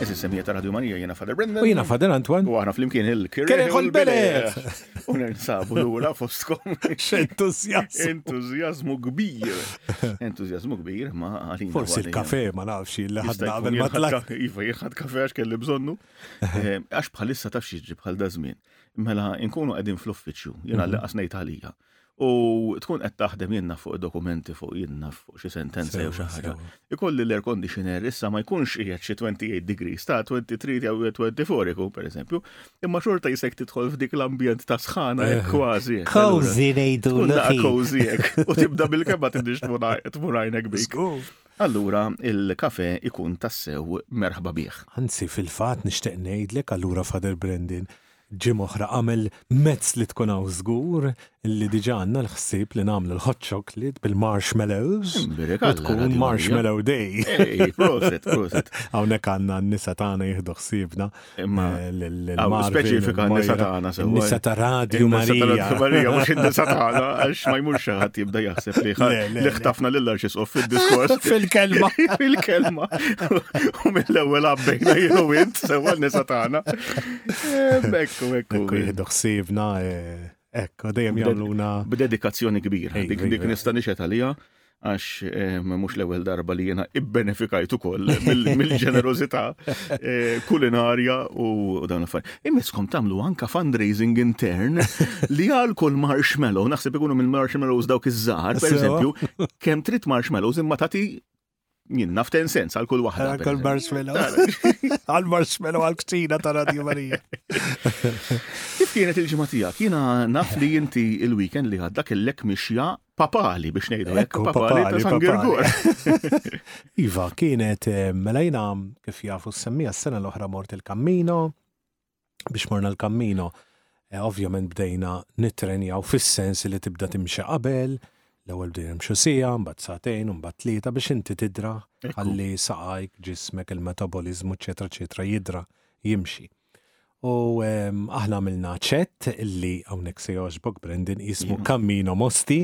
Eżis semija ta' Radio Marija jiena Father Brendan. U jiena Father Antoine. U aħna flimkien il-Kirek u l-Belet. U ninsabu l-ura fostkom. X'entużjażmu. Entużjażmu kbir. Entużjażmu kbir ma għalina. Forsi l-kafe ma nafx li ħadna qabel ma tlaq. Iva, jirħad kafe għax kelli bżonnu. Eh, għax bħalissa taf xieġi bħal dażmin. Mela, inkunu qegħdin fl-uffiċċju, jiena li mhm. qasnejt għalija. u tkun qed taħdem jenna fuq dokumenti fuq jenna fuq xi sentenza jew xi ħaġa. Ikolli l-air conditioner issa ma jkunx qiegħed xi 28 degrees ta' 23 jew 24 ikun pereżempju, imma xorta jisek tidħol f'dik l-ambjent ta' sħana eh. kważi. Cozy ngħidu. Tkun cozy u tibda bil-kebba tibdix tmur għajnek bik. Allura il-kafe ikun tassew merħba bih. Anzi fil-fatt nixtieq ngħidlek allura Father Brendan Ġimgħa oħra qabel mezz li tkun hawn żgur li diġà għandna l-ħsieb li nagħmlu l-hot chocolate bil-marshmallows. Imbirek Alla Tkun Radio Marshmallow Day. Marija. Ej, proset, proset. Hawnhekk għandna n-nisa tagħna jieħdu ħsiebna. Imma eh, lil- lil hawn Marvin, speċifika lil n-nisa Moira, tagħna sewwa. N-nisa ta' Radio In-nisa ta' Marija. Radio Marija, mhux in-nisa tagħna, għax ma jmurx xi ħadd jibda jaħseb li Le, le, li le. ħtafna lil arċisqof fid-diskors. Fil-kelma. Fil-kelma. U mill-ewwel għabbejna jienu int, sewwa n-nisa tagħna. Ekku, ekku. Ekku jihdu xsibna, ekku, dejjem jgħamluna. B'dedikazzjoni kbira, dik dik nista nixet għalija, għax mux l ewwel darba li jena ibbenefikajtu koll mill-ġenerozita kulinarja u dan affar. Immeskom tamlu anka fundraising intern li għal kull marshmallow, naħseb ikunu mill-marshmallows dawk iż-żar, per eżempju, kem trid marshmallows imma tati Jien naf ten sens għal kull waħda. Għal kull marshmallow. Għal marshmallow għal ktina ta' Radio Marija. Kif kienet il-ġimgħa tiegħek? Jiena naf li inti il-weekend li għadda kellek mixja papali biex ngħidu hekk papali ta' San Girgur. Iva, kienet eh, mela jiena kif jafu s-semmija s-sena l-oħra mort il-kammino, biex morna l-kammino, eh, ovvjament bdejna nitrenjaw fis-sens li tibda timxi qabel, l-ewwel bdejna nimxu sija, mbagħad satejn, mbagħad tlieta biex inti tidra ħalli saqajk, ġismek, il-metabolizmu, eċetera, eċetera, jidra jimxi. U ehm, aħna għamilna ċett illi hawnhekk se jogħġbok Brendan jismu Kammino Mosti.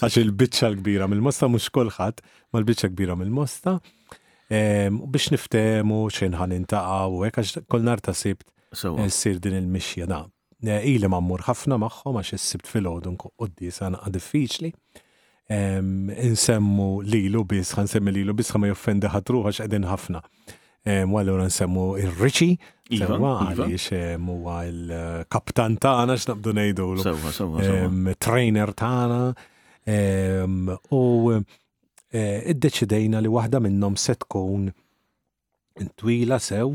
Għax il-biċċa l-kbira mill-mosta mhux kulħadd, mal-biċċa kbira mill-mosta. u biex niftehmu xejn ħa nintaqgħu u hekk għax kull nhar ta' Sibt Sewwa. issir din il-mixja da. Eh, Ili ma mmur ħafna magħhom għax is-Sibt filgħodu nkun quddiesa naqa' diffiċli. Em, Insemmu lilu biss, ħa nsemmi lilu biss ħa ma joffendi ħadd ruħu għax qegħdin ħafna. Em, U allura nsemmu ir-Riċi, Iva, sewwa iva. għaliex em, huwa l-kaptan tagħna x'naqbdu ngħidulu. Sewwa, sewwa, sewwa. Em, trainer tagħna. Em, U iddeċidejna li waħda minnhom se tkun twila sew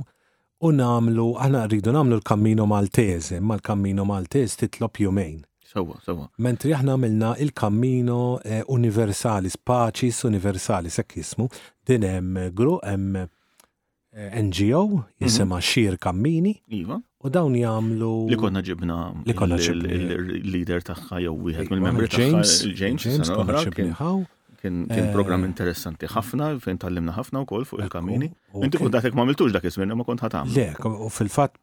u nagħmlu aħna rridu nagħmlu l-Cammino Maltese, imma l-Cammino Maltese titlob jumejn. Sewwa, sewwa. Mentri aħna għamilna il-Cammino eh, Universalis, Pacis Universalis, hekk jismu, din hemm gru hemm NGO jisimha Xir Kammini. Iva. U dawn jagħmlu. Li konna ġibna. Li konna ġibna. Il-leader tagħha jew wieħed iva, mill-membri James. James, James, konna ġibna. Kien eh, program interessanti ħafna, fejn tallimna ħafna u kol fuq il-kamini. Inti fuq datek ma miltux dak iż-żmien ma kont ħatam. Le, u fil-fatt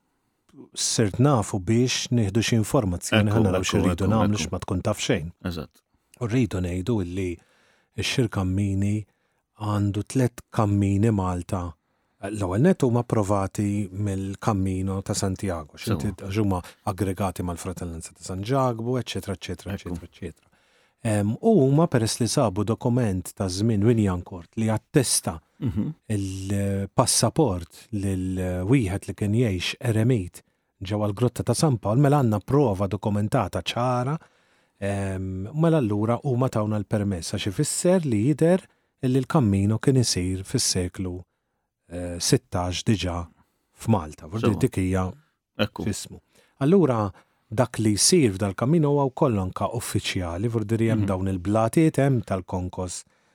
sirt nafu biex nieħdu xi informazzjoni ħanna naraw xirridu nagħmlu x'ma tkun taf xejn. Eżatt. U rridu ngħidu illi x-xir kammini għandu tliet kammini Malta, l-ewwel nett huma approvati mill-Cammino ta' Santiago, għax huma aggregati mal-Fratellanza ta' San Ġakbu, eċċetera, eċċetera, eċċetera, eċċetera. U huma peress li sabu dokument ta' żmien William Court li attesta mhm. il-passaport lil wieħed li kien jgħix eremit ġewwa l-Grotta ta' San Pawl mela għandna prova dokumentata ċara mela allura huma tawna l-permess għax ifisser li jidher li l-kammino kien isir fis-seklu 16 diġà f'Malta. Forsi dik hija ismu. Allura dak li jsir f'dal-kammino huwa wkoll anka uffiċjali, vurdiri hemm dawn il-blatiet hemm tal-konkos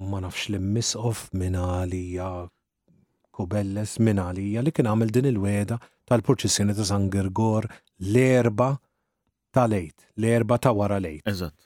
ma nafx l-immisqof minn għalija Kobelles minn għalija li kien għamel din il-weda tal-purċissjoni ta' San Gergor l-erba tal-għid, l-erba ta' wara l-għid. Eżatt.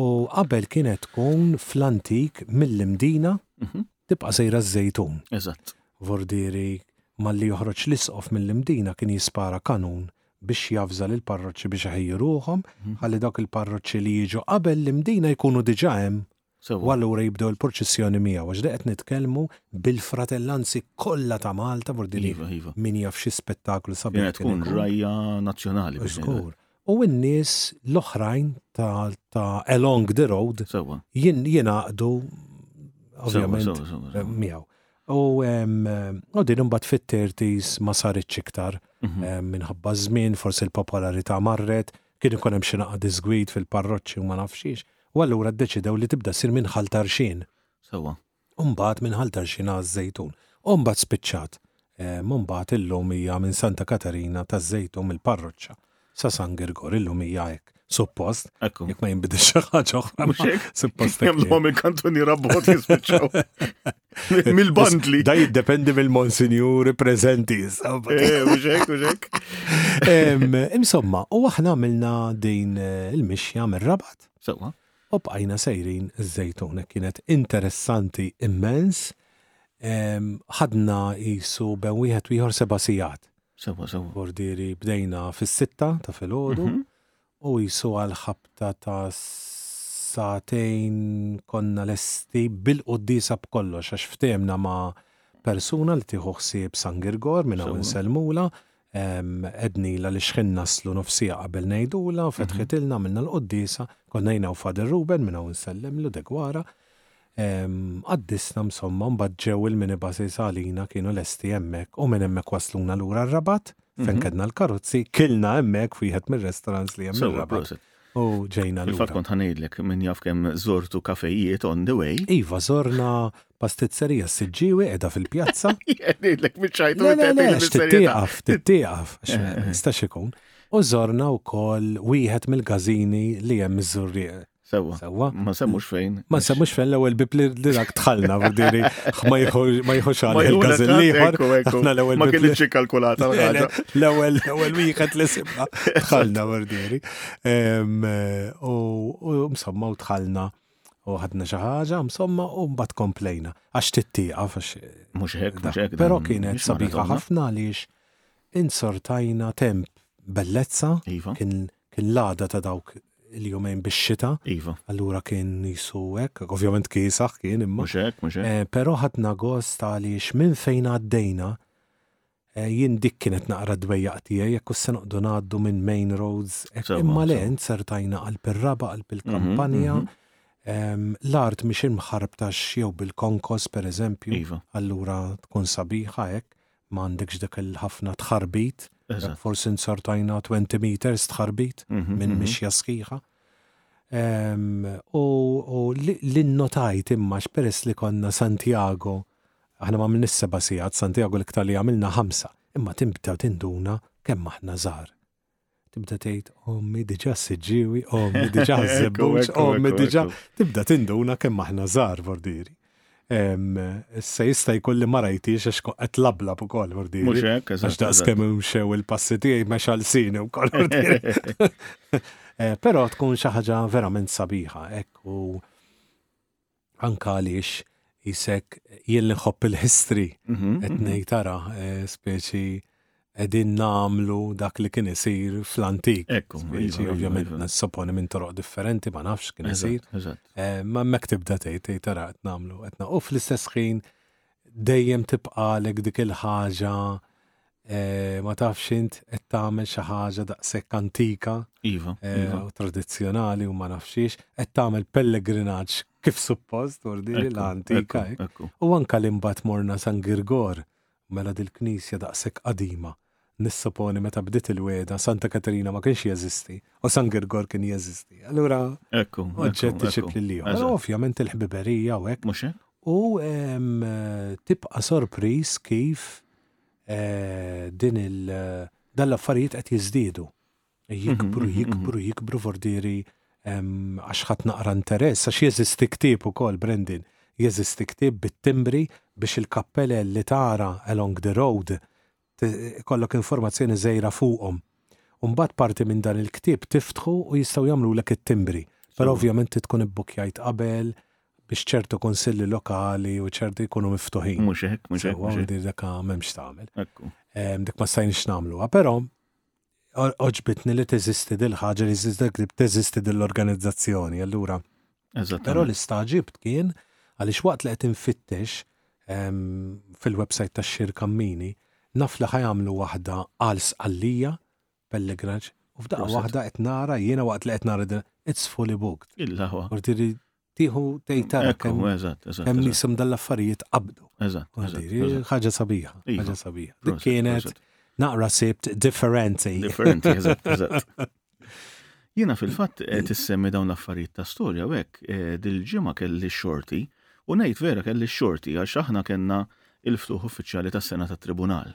U qabel kienet tkun fl-antik mill-imdina mhm. tibqa' sejra z-zejtun. Eżatt. Vordiri malli joħroġ l-isqof mill-imdina kien jispara kanun biex jafza l parroċċi biex ħejju ruħom, mhm. għalli dawk il-parroċċi li jiġu qabel l-imdina jkunu diġa hemm U allura jibdew il-purċissjoni miegħu, għax li qed nitkellmu bil-fratellanzi kollha ta' Malta, burdili iva, iva. min jaf xi spettaklu sabiħ. Kienet tkun rajja nazzjonali. Żgur. U n-nies l-oħrajn ta' along the road jingħaqdu ovvjament miegħu. U din imbagħad fit-30s ma saritx iktar mhm. minħabba żmien, forsi l-popolarità marret, Kien ikun hemm xi naqa' diżgwid fil-parroċċi u ma nafx xiex, u allura ddeċidew li tibda ssir minn Ħal Tarxien. Sewwa. U mbagħad minn Ħal Tarxien għaż-Żejtun. U mbagħad spiċċat. U mbagħad illum hija minn Santa Katarina taż-Żejtun mill-parroċċa sa San Girgor, illum hija hekk. Suppost, Ekku. jekk ma jinbidilx xi ħaġa oħra. Mhux hekk? Suppost hekk. Jagħmluhom il-kantuniera b'mod jispiċċaw. Mill-bandli. Da jiddependi mill-monsinjuri prezenti. Eh, uġek, uġek. Insomma, u aħna għamilna din eh, il-mixja mir-rabat. Sewa. U bqajna sejrin iż-żejtun, kienet interessanti immens. Ħadna jisu ben wieħed wieħor seba' sigħat. Sewa, sewa. Bordiri bdejna fis-sitta ta' filgħodu. Mhm. u qisu għal ħabta ta' sagħtejn konna lesti bil-quddiesa b'kollox għax ftehemna ma' persuna li tieħu ħsieb San Girgor minn hawn insellmulha, għednilha li xħin naslu nofsiegħa qabel ngħidulha u fetħitilna għamilna l-quddiesa, konna jiena u Father Ruben minn hawn insellimlu Degwara, Qaddisna msomma mbagħad ġew il-minibuses għalina kienu lesti hemmhekk u minn hemmhekk wasluna lura r-Rabat fejn kedna l-karozzi, kilna hemmhekk f'wieħed mir-restaurants li hemm ir-Rabat. U ġejna l-fatt kont ħanidlek minn jaf kemm żortu kafejiet on the way. Iva, żorna pastizzerija s-siġġiewi qiegħda fil-pjazza. Ngħidlek miċċajt u tgħidlek. Tittieqaf, tittieqaf, jistax ikun. U żorna wkoll wieħed mill-każini li hemm iż-żurrieq Sewa. Sewa. Ma semmux fejn. Ma semmux fejn l-ewwel bib li dak tħallna vdiri ma jħux għal il-gażel liħor. Aħna l-ewwel ma kienx ikkalkulata l-ħaġa. L-ewwel l-ewwel wieħed li sibna tħallna vdiri. U msomma u tħallna u ħadna xi ħaġa msomma u mbagħad komplejna għax tittieqa għax mhux hekk mhux hekk. Però kienet sabiħa ħafna għaliex insortajna temp bellezza iva. kien kien l-għada ta' dawk il-jumejn bix-xita. Iva. Allura kien jisu hekk, ovvjament kiesaħ kien imma. Mhux hekk, mhux hekk. Eh, però ħadna gost għaliex minn fejn għaddejna eh, jien dik kienet naqra d-dwejjaq tiegħi jekk se noqdu ngħaddu minn main roads. Imma le, inzertajna għal pirraba għal il-kampanja. Mhm, mhm. L-art miex imħarbtax jew bil-konkos per eżempju. Iva. Allura tkun sabiħa hekk. ma għandekx dak il-ħafna tħarbit, forsi nsortajna 20 meters tħarbit mhm, minn mhm. mixja sħiħa. U li notajt imma x'peress li konna Santiago, aħna ma minn seba sigħat, Santiago l-iktar li għamilna ħamsa, imma timbta tinduna kemm aħna żgħar. tibda tgħid ommi diġà siġġiewi, ommi diġà żebbux, ommi diġà tibda tinduna kemm aħna żgħar vordiri. Issa jista' jkun li ma rajtix għax qed lablab ukoll vordiri. Mhux hekk, għax daqskemm imxew il-passi tiegħi mex għal sini wkoll vordiri. Eh, però tkun xi ħaġa verament sabiħa hekk u anka għaliex jisek jien li nħobb il-history mhm, qed mhm. ngħid tara eh, speċi qegħdin nagħmlu dak li kien isir fl-antik. Ekku, speċi iva, iva, ovvjament iva. nissoponi minn toroq differenti ma nafx kien isir. Eh, ma hemmhekk tibda tgħid tgħid tara qed nagħmlu qed u fl-istess ħin dejjem tibqalek dik il-ħaġa eh, ma tafx int qed tagħmel xi ħaġa daqshekk antika iva, eh, iva. u tradizzjonali u ma nafxiex, qed tagħmel pellegrinaġġ kif suppost ordi l-antika. U anka li mbagħad morna San Girgor mela dil-knisja daqshekk qadima Nissuponi meta bdiet il-wegħda Santa Katerina ma kienx jeżisti u San Girgor kien jeżisti. Allura oġġett iġib lil ieħor. Però ovvjament il-ħbiberija u hekk. Mhux hekk? U tibqa' sorpriż kif din il dan l-affarijiet qed jiżdiedu. Jikbru, jikbru, jikbru vordieri għax ħadd naqra interess, għax jeżisti ktieb ukoll, Brendan, jeżisti ktieb bit-timbri biex il-kappelel li tara along the road kollok informazzjoni żgħira fuqhom. Umbagħad parti minn dan il-ktieb tiftħu u jistgħu jagħmlulek it-timbri. Però ovvjament tkun ibbukjajt qabel biex ċertu konsilli lokali u ċertu jkunu miftuħin. Mhux hekk, mhux hekk. Dik m'hemmx tagħmel. Dik ma stajniex nagħmluha, però oġbitni li teżisti dil-ħaġa li teżisti dil-organizzazzjoni, allura. Però li staġibt kien għaliex waqt li qed infittex ehm, fil-website ta' xir kammini, naf li ħajamlu waħda għal sqallija pellegrinaġġ u f'daqqa waħda qed nara jiena waqt li qed nara it's fully booked. Illa hu. tieħu tgħid tara kemm kemm nisim dal-affarijiet qabdu. Ħaġa sabiħa, iva. ħaġa sabiħa. Dik kienet naqra sibt differenti. Differenti, eżatt, eżatt. Jiena fil-fatt eh, tissemmi dawn l-affarijiet ta' storja u hekk eh, dil-ġimgħa kelli xorti u ngħid vera kelli xorti għax aħna kellna il-ftuħ uffiċjali tas-sena tat-tribunal.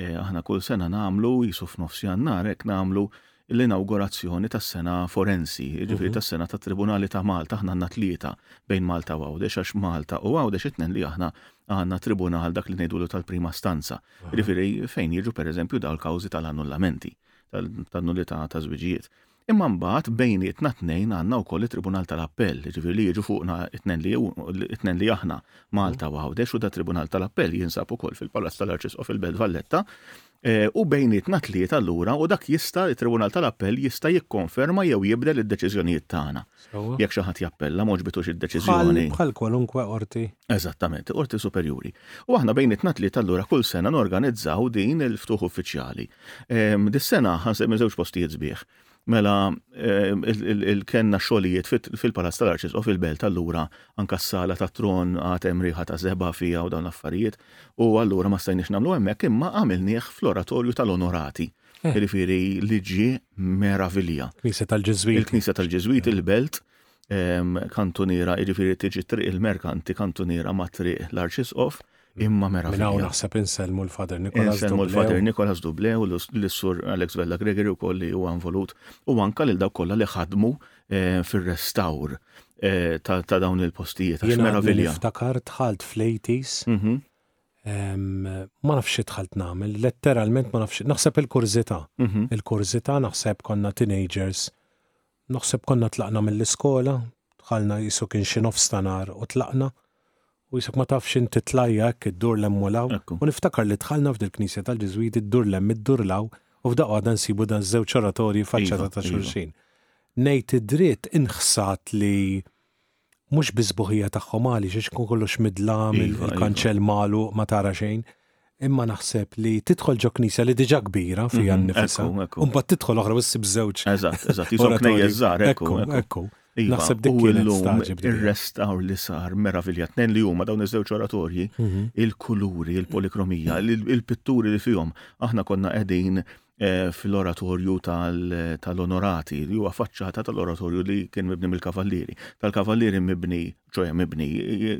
E, aħna kull sena nagħmlu jisu f'nofs jannar hekk nagħmlu l-inaugurazzjoni tas-sena forensi, ġifieri mhm. tas-sena ta' Tribunali ta' Malta, aħna għandna tlieta bejn Malta u Għawdex għax Malta u Għawdex itnen li aħna għandna tribunal dak li ngħidulu tal-prima stanza, ġifieri fejn jiġu pereżempju dawn l-kawżi tal-annullamenti, tal-nullità ta' żwiġijiet. Imma mbagħad bejnietna t-tnejn għandna wkoll it-Tribunal tal-Appell, jiġifieri li jiġu fuqna t-tnejn li hu, t-tnejn li aħna, Malta u Għawdex, u dat-Tribunal tal-Appell jinsab ukoll fil-Palazz tal-Arċisqof fil-Belt Valletta, u bejnietna t-tlieta allura u dak jista', it-Tribunal tal-Appell jista' jikkonferma jew jibdel id-deċiżjonijiet tagħna. Jekk xi ħadd jappella m'għoġbitux id-deċiżjoni. Bħal kwalunkwe qorti. Eżattament, qorti superjuri. U aħna bejn it-tnat li allura kull sena norganizzaw din il-ftuħ uffiċjali. Ehm, dis-sena ħansemmi żewġ postijiet sbieħ. Mela ehm, il-kenna xogħlijiet fil-Palazz tal-Arċis u fil-Belt allura anka s-sala ta' tron għad hemm riħa ta' żeba fija u dawn l-affarijiet u allura ma stajniex nagħmlu hemmhekk imma għamilnieh fl-oratorju tal-onorati Jiġifieri li ġie meravilja. Knisja tal-Ġiżwiti. Il-Knisja tal-Ġiżwiti, il-Belt, kantuniera, jiġifieri tiġi triq il-merkanti kantuniera ma' triq l-Arċisqof, imma meravilja. Mela u naħseb insellmu l-Father Nikolas Dublew. Insellmu l-Father Nikolas Dublew, l-Sur Alex Vella Gregory wkoll li huwa involut, u anke lil dawk kollha li ħadmu fir-restawr ta' dawn il-postijiet, għax meravilja. Jiena niftakar dħalt fl-80s, ma nafx xi dħalt nagħmel, letteralment ma nafx, naħseb il-kurżità. Mhm. Il-kurżità naħseb konna teenagers, naħseb konna tlaqna mill-iskola, dħalna jisu kien xi nofs tanar u tlaqna. U jisek ma tafx inti tlajja hekk iddur lemm u law. U niftakar li dħalna f'dil knisja tal-Ġiżwidi iddur lemm iddur law u f'daqqa għadha nsibu dan żewġ oratorji faċċata iva, ta' iva. xulxin. Nejt id-dritt inħsat li mhux bis-sbuħija tagħhom għali xiex ikun kollox midlam, iva, iva. il-kanċell malu ma tara xejn. Imma naħseb li tidħol ġo knisja li diġa kbira mhm, fija nnifisha. Mbagħad tidħol oħra u ssib żewġ. Eżatt, eżatt, jisom knejjeż żgħar. Ekku, ekku. Iva, naħseb dik kienet ir-restawr li sar meravilja tnejn li huma dawn iż-żewġ oratorji, mhm. il-kuluri, il-polikromija, il-pitturi li fihom. Aħna konna qegħdin eh, fil-oratorju tal-onorati, li huwa faċċata tal-oratorju li kien mibni mill-kavallieri. Tal-kavallieri mibni, ċoja mibni,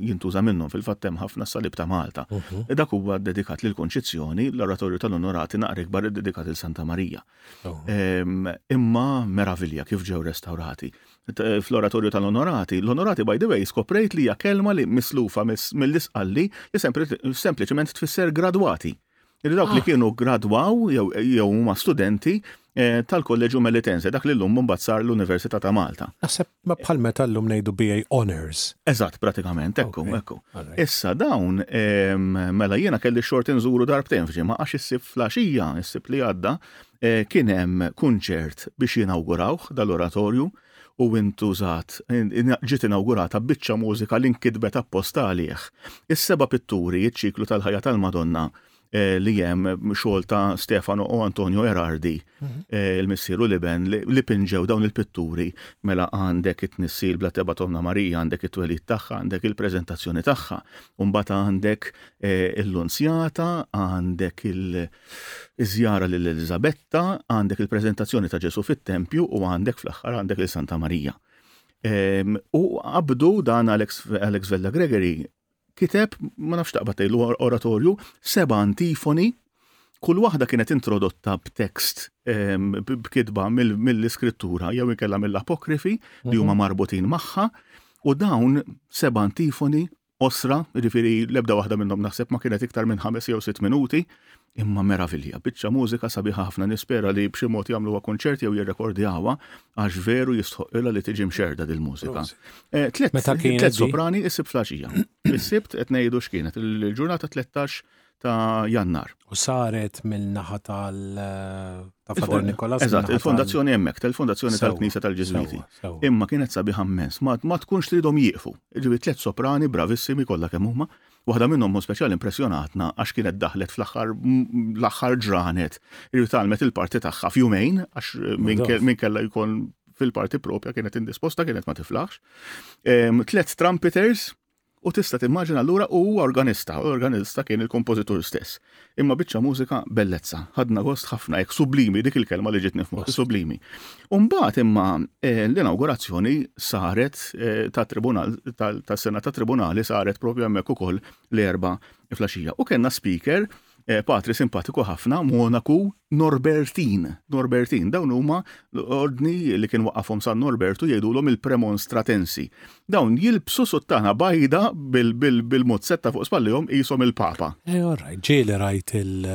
jintuża minnhom fil-fattem ħafna salib ta' Malta. Mhm. E dak huwa dedikat lil konċizzjoni l-oratorju tal-onorati naqra ikbar dedikat il Santa Marija. Oh. Ehm, imma meravilja kif ġew restaurati. Eh, fl-oratorju tal-onorati. L-onorati, by the way, skoprejt li hija kelma li mislufa mill-isqalli li sempliċement tfisser gradwati. Illi dawk li ah. kienu gradwaw jew huma studenti eh, tal-kolleġu Melitense, dak li l-lum mbagħad sar l-Università ta' Malta. Naħseb ma bħal meta l-lum ngħidu BA Honors. Eżatt, pratikament, ekku, ekku. Issa dawn, ehm, mela jiena kelli xort inżuru darbtejn f'ġimgħa għax issib flaxija, issib li għadda, eh, kien hemm kunċert biex jinawgurawh dal-oratorju u ntużat, ġiet inawgurata biċċa mużika li nkitbet apposta għalih. Is-seba' pitturi, iċ-ċiklu tal-ħajja tal-Madonna, li hemm xogħol ta' Stefano u Antonio Erardi, il-missier u l-iben, li pinġew dawn il-pitturi. Mela għandek it-Tnissil bla tebgħa t'Onna Marija, għandek it-Twelid tagħha, għandek il-Preżentazzjoni tagħha, u mbagħad għandek l-Lunzjata, għandek Iż-żjara lil Eliżabetta, għandek il-preżentazzjoni ta' Ġesù fit-tempju u għandek fl-aħħar għandek lil Santa Marija. Ehm, u qabdu dan Alex, Alex Vella Gregory kiteb, ma nafx taqbad tgħidlu oratorju, seba' antifoni kull waħda kienet introdotta b'tekst ehm, b'kitba mill-iskrittura jew inkella mill-apokrifi li huma mhm. marbutin magħha u dawn seba' antifoni qosra, jiġifieri l-ebda waħda minnhom naħseb ma kienet iktar minn ħames jew sitt minuti, imma meravilja, biċċa mużika sabiħa ħafna nispera li b'xi mod jagħmluha kunċert jew jirrekordjawha għax veru jistħoqqilha li tiġi mxerda dil-mużika. Eh, tliet soprani issib flaxija. Issibt qed ngħidu x'kienet il-ġurnata 13 ta' Jannar. U saret mill-naħa tal ta' Father Nikolas. Eżatt, il-fondazzjoni hemmhekk, tal-fondazzjoni tal-Knisja tal-Ġiżwiti. Imma kienet sabiħa mmens, ma tkunx tridhom jieqfu. Ġifi tliet soprani bravissimi kollha kemm huma, waħda minnhom mod speċjali impressjonatna għax kienet daħlet fl-aħħar l-aħħar ġranet, ġifi talmet il-parti tagħha f'jumejn għax min kellha jkun fil-parti propja kienet indisposta, kienet ma tiflaħx. Tliet trumpeters, U tista' timmaġina allura u huwa organista, u organista kien il-kompożitur stess. Imma biċċa mużika bellezza, ħadna gost ħafna hekk sublimi dik il-kelma li ġietni f'moħħi sublimi. U mbagħad imma eh, l-inawgurazzjoni saret eh, ta' tribunal tas-sena ta' tribunali saret propju hemmhekk ukoll l-erba' flaxija. U kellna speaker Patri simpatiku ħafna, monaku, Norbertin. Norbertin, dawn huma ordni li kien waqafhom San Norbertu jgħidulhom il-Premonstratensi. Dawn jilbsu suttana bajda bil-muzzetta fuq spallihom qishom il-Papa. Eh, all right, ġieli rajt il-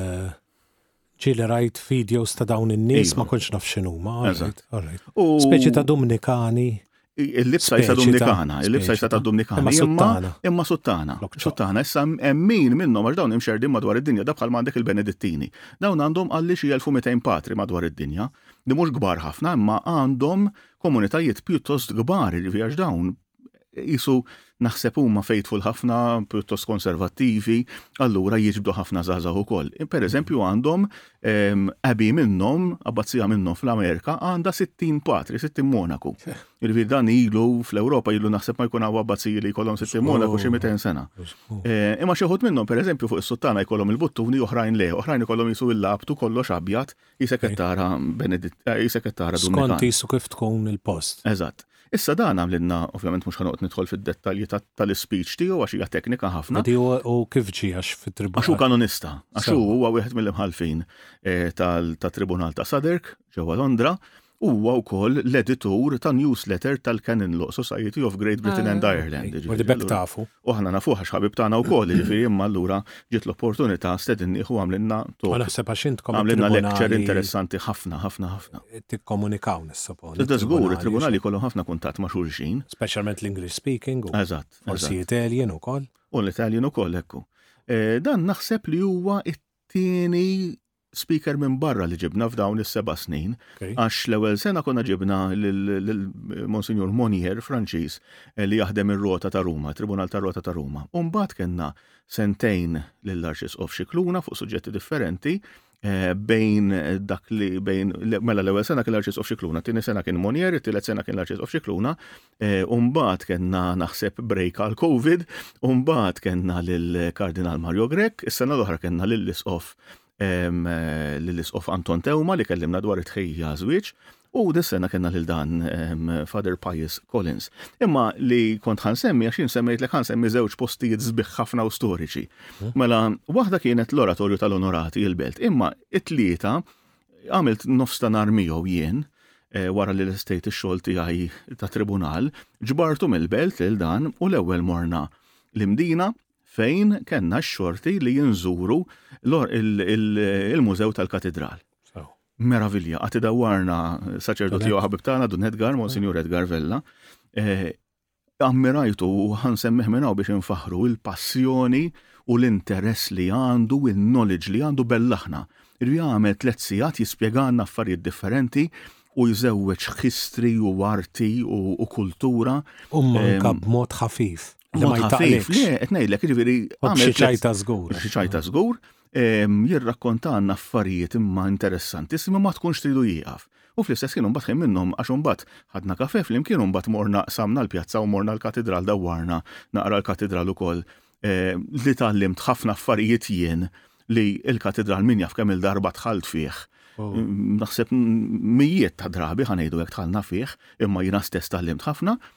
ġieli rajt videos ta' dawn in-nies iva. ma kontx naf x'inhuma. Eżatt. Speċi ta' Dumnikani. Il-libsa jisa Dominikana, il-libsa jisa ta' Dominikana. Imma suttana. Imma suttana. Suttana, issa emmin minnhom għax dawn imxerdin madwar id-dinja, da bħal m'għandek il-Benedettini. Dawn għandhom għalli xi 1200 patri madwar id-dinja, li mhux kbar ħafna, imma għandhom komunitajiet pjuttost kbar, jiġifieri għax dawn jisu Naħseb huma faithful ħafna, pjuttost konservattivi, allura jiġbdu ħafna żgħażagħ ukoll. Per eżempju għandhom abbey minnhom, abbazija minnhom fl-Amerika għandha 60 patri, 60 monaku. Irvi dan ilu fl-Ewropa ilu naħseb ma jkun hawn abbaziji li jkollhom 60 monaku xi 200 sena. Eh, imma xi ħud minnhom pereżempju fuq is-suttana jkollhom il-buttuni oħrajn le, oħrajn ikollhom jisu il-labtu kollox abjad Jisek qed tara Beneditt, eh, jisek qed tara Dumnikan. Skont jisu kif tkun il-post. Eżatt. Issa dan għamlinna, ovvjament mhux ħanoqgħod nidħol fid-dettalji tal-ispeech tiegħu għax hija teknika ħafna. Għadi u kif ġi għax fit-tribunal. Għax hu kanunista, għax hu huwa wieħed mill-imħalfin eh, ta' tribunal ta' Saderk ġewwa Londra, Huwa wkoll l-editur ta' newsletter tal-Canon Law Society of Great Britain and ah. Ireland. U li bekk tafu. U aħna nafu għax ħabib tagħna wkoll, jiġifieri imma allura ġiet l-opportunità stedinnieh u għamlilna talk. Ma naħseb għax intkom għamlilna lecture interessanti ħafna ħafna ħafna. Tikkomunikaw nissupon. Iżda żgur it-tribunali jkollhom ħafna kuntatt ma' xulxin. Speċjalment l-English speaking u Eżatt. Forsi Italjan ukoll. U l-Italjan ukoll ekku. Eh, dan naħseb li huwa it-tieni speaker minn barra li ġibna f'dawn is-seba' snin, għax l-ewwel sena konna ġibna lil Monsinjur Monier Franċiż eh, li jaħdem ir-Rota ta' Ruma, Tribunal tar-Rota ta' Ruma. U mbagħad kellna sentejn lill-Arċisqof Scicluna fuq suġġetti differenti eh, bejn dak li bejn mela l-ewwel sena kien l-Arċisqof Scicluna, tieni sena kien Monier, tielet sena kien l-Arċisqof Scicluna, Eh, u mbagħad kellna naħseb break għal Covid, u mbagħad kellna lill-Kardinal Mario Grech, is-sena l-oħra kellna lill-Isqof eh, lill-Isqof Anton Tewma li kellimna dwar it-tħejja żwieġ, u dis-sena kellna lil dan Father Pius Collins. Imma li kont ħansemmi għax jien semmejtlek ħansemmi żewġ postijiet sbieħ ħafna u storiċi. Mela, waħda kienet l-oratorju tal-onorati il-belt, imma it-tlieta Għamilt nofs ta' nhar miegħu jien eh, wara li l-estate ix-xogħol tiegħi ta' tribunal, ġbartu mill-belt lil dan u l-ewwel morna l-imdina fejn kellna x-xorti li jinżuru il-Mużew tal-Katidral. Meravilja, għati dawarna saċerdoti u ħabib tagħna Dun Edgar, Monsignor Edgar Vella, eh, Ammirajtu u ħa nsemmih minn hawn biex infaħħru il-passjoni u l-interess li għandu, il-knowledge li għandu bellahna. Jiġifieri jagħmel tliet sigħat jispjegalna affarijiet differenti u jżewweġ history u arti u kultura. U manka b'mod ħafif. B'mod ħafif. Le, qed ngħidlek, jiġifieri. B'xi ċajta żgur. B'xi ċajta żgur. jirrakkontanna affarijiet imma interessanti sima ma tkunx tridu jieqaf. U fl-istess ħin imbagħad ħin minnhom għax imbagħad ħadna kafe flimkien u mbagħad morna qsamna l-pjazza u morna l-katidral dawwarna naqra l-katidral ukoll li tgħallimt ħafna affarijiet jien li l-katidral min jaf kemm-il darba dħalt fih. Naħseb mijiet ta' drabi ħa ngħidu hekk dħalna fih imma jiena stess tgħallimt ħafna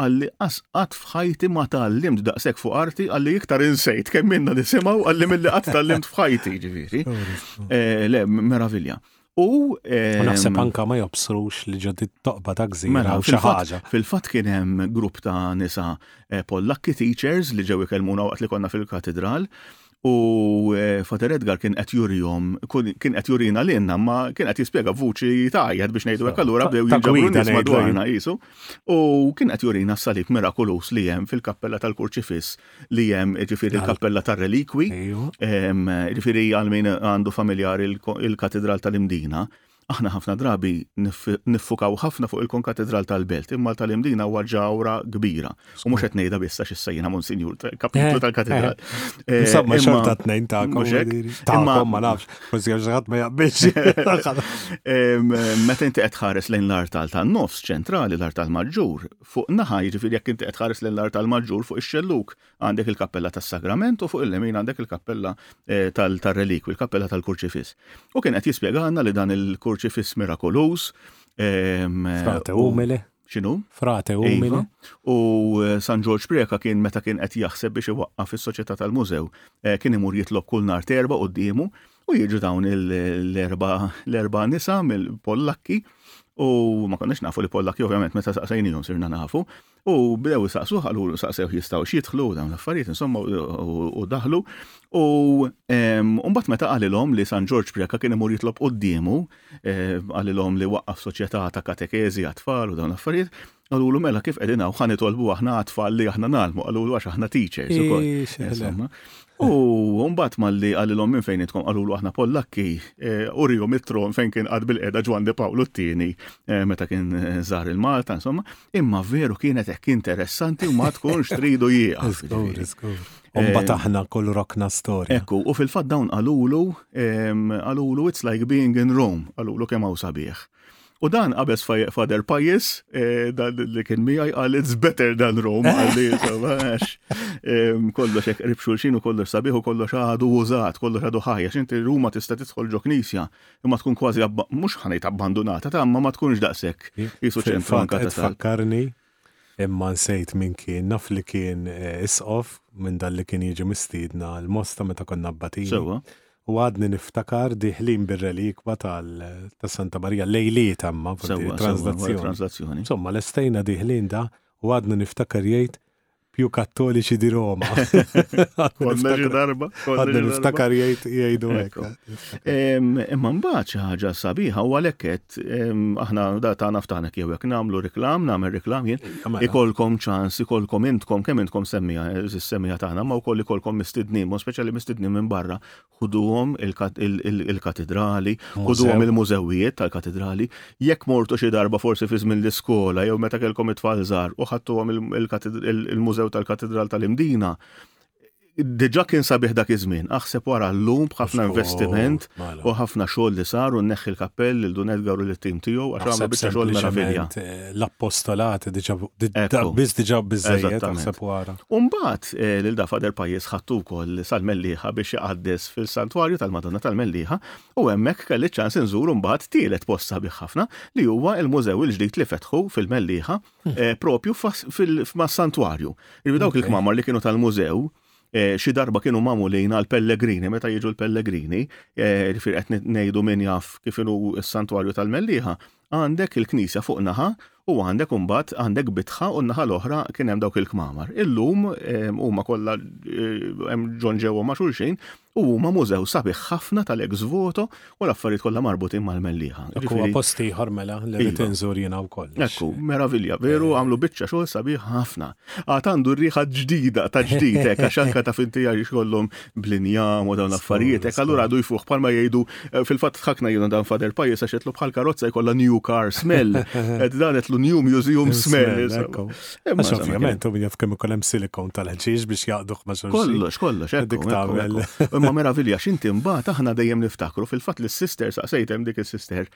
għalli qas qatt f'ħajti ma tallimt daqshekk fuq arti għalli iktar insejt kemm minna nisimgħu għalli milli qatt tallimt f'ħajti ġifieri. Eh, le, meravilja. U eh, naħseb anka ma jobsrux li ġoddi toqba ta' gżira mela, u xi ħaġa. Fil-fatt kien hemm grupp ta' nisa eh, Pollakki teachers li ġew ikellmuna waqt li konna fil-katedral U eh, Fater Edgar kien qed jurihom, kien qed jurina lilna, ma kien qed jispjega vuċi tajjed biex ngħidu hekk allura bdew jiġu nies madwarna qisu. U kien qed jurina s-salib mirakulus li hemm fil-kappella tal-kurċifiss li hemm ġifieri l-kappella tar-relikwi, ġifieri għal min għandu familjari il-katedral tal-Imdina. Aħna ħafna drabi niffukaw ħafna fuq il-Konkatedral tal-Belt, imma l-talim dina huwa ġawra kbira. U mhux qed ngħidha biss għax issejjin għamun sinjur kapitlu eh, tal-katedral. Eh, eh, insomma, xorta tnejn ta' tagħkom ma nafx, forsi għax ħadd ma jaqbilx. Meta inti qed ħares lejn l-artal tan-nofs ċentrali, l-artal maġġur, fuq naħa jiġifieri jekk inti qed ħares lejn l-artal maġġur fuq ix-xelluk, għandek il-kappella tas-sagrament u fuq il-lemin għandek il-kappella eh, tal-relikwi, il-kappella tal-kurċifiss. U kien qed jispjega għandna li dan il-kurċifiss mirakoluż. Ehm, Frate umili. Xinu? Frate iva. umili. U eh, San Ġorġ Preka kien meta kien qed jaħseb biex iwaqqaf fis-soċjetà tal-mużew. Eh, kien imur jitlob kull nar terba quddiemu u jiġu dawn l-erba nisa mill-Pollakki U ma konniex nafu li Pollakki ovvjament meta saqsajnijom sirna nafu, U bdew jisaqsuh għallu saqsewh jistgħux jidħlu dawn l-affarijiet insomma u daħlu. U mbagħad meta qalilhom li San Ġorġ Preka kien imur jitlob quddiemu, eh, qalilhom li waqqaf soċjetà ta' katekeżi għat-tfal u dawn l-affarijiet, qalulu mela kif qegħdin hawn ħan itolbu aħna għat-tfal li aħna nagħlmu, qalulu għax aħna teachers ukoll. Insomma. U mbagħad malli qalilhom minn fejn intkom qalulu aħna Pollakki, eh, u rihom it-tron fejn kien qad bil-qeda Ġwan de Pawlu t-tieni eh, meta kien żar il-Malta, insomma. Imma veru kienet hekk interessanti u ma tkunx tridu jieqa. Umba eh, taħna kull rokna storja. Ekku, u fil-fat dawn għalulu, għalulu it's like being in Rome, għalulu kemm hawn sabiħ. U dan qabes fader pajis, eh, li kien miħaj għal it's better than Rome, għalli sabax. Kollox ek ribxulxin u kollox sabiħu, kollox għadu użat, kollox għadu ħajja, xinti Ruma tista titħol ġo knisja, imma tkun kważi mhux ħanejt abbandunata ta' imma ma tkunx daqshekk qisu ċentru anka ta' fakkarni imma nsejt min kien naf li kien eh, isqof minn dan li kien jiġi mistiedna l-mosta meta konna abbatini. Sewwa. U għadni niftakar diħlin bir-relikwa tal ta' Santa Marija lejliet għamma translazzjoni. Insomma, l-estejna diħlin da u għadni niftakar jgħid Più kattoliċi di Roma. Konna ġi darba. Għadda niftakar jgħidu hekk. Imma mbagħad xi ħaġa sabiħa u għalhekk qed aħna da tagħna ftaħna kif hekk nagħmlu reklam, nagħmel reklam jien. Ikolkom ċans, ikolkom intkom kemm intkom semmija, semmija tagħna, ma wkoll ikolkom mistidnim, u speċjali mistidnim minn barra, ħuduhom il-katidrali, ħuduhom il-mużewijiet tal-katidrali, jekk mortu xi darba forsi fi żmien l-iskola jew meta kellkom it-tfal żgħar u ħadtuhom il-mużew tal-katidral tal-Imdina, Diġa kien sabiħ dak iż-żmien, aħseb wara llum b'ħafna investiment u ħafna xogħol li sar u nneħħi l-kappell lil Dun Edgar u lit-tim tiegħu għax għamlu biċċa xogħol meravilja. l-appostolat diġa biss diġa biżejjed taħseb wara. Umbagħad eh, lil da Fader Pajjiż ħattu wkoll sal-Melliħa biex iqaddes fil-Santwarju tal-Madonna tal-Melliħa u hemmhekk kelli ċans inżur mbagħad tielet post sabiħ ħafna li huwa l-mużew il-ġdid li fetħu fil-Melliħa hmm. eh, propju mas-Santwarju. Irbi dawk il-kmamar li kienu tal-mużew Eh, xi darba kienu mamulin għal pellegrini, meta jiġu l-pellegrini, eh, rifir qed ngħidu min jaf kif inhu s-santwarju tal-Melliħa, Għandek il-knisja fuq naħa u għandek imbagħad għandek bitħa u n-naħa l-oħra kien hemm dawk il-kmamar. Illum ehm, huma kollha eh, hemm ġon ġewwa ma' xulxin u huma mużew sabiħ ħafna tal-ex voto u l-affarijiet kollha marbutin mal-mellieħa. Ekku huwa posti ieħor mela li rrid iva. inżur jiena wkoll. Ekku, meravilja, veru eh. għamlu biċċa xogħol sabiħ ħafna. Għad għandu r-riħa ġdida ta' ġdidek għax anke ta' fintija xkollhom bl-injam u dawn l-affarijiet, hekk allura għadu jfuħ bħalma jgħidu eh, fil-fatt ħakna jiena dan fader pajjiż għax qedlu bħal karozza jkollha new car smell, qed dan qedlu new museum smell. Eh, għax ovvjament u jaf kemm ikun hemm silikon tal-ħġieġ biex jaqduh ma' xogħol. Kollox, kollox, eh, dik tagħmel. Imma meravilja x'inti mbagħad aħna dejjem niftakru fil-fatt li s-sister saqsejt hemm dik is-sister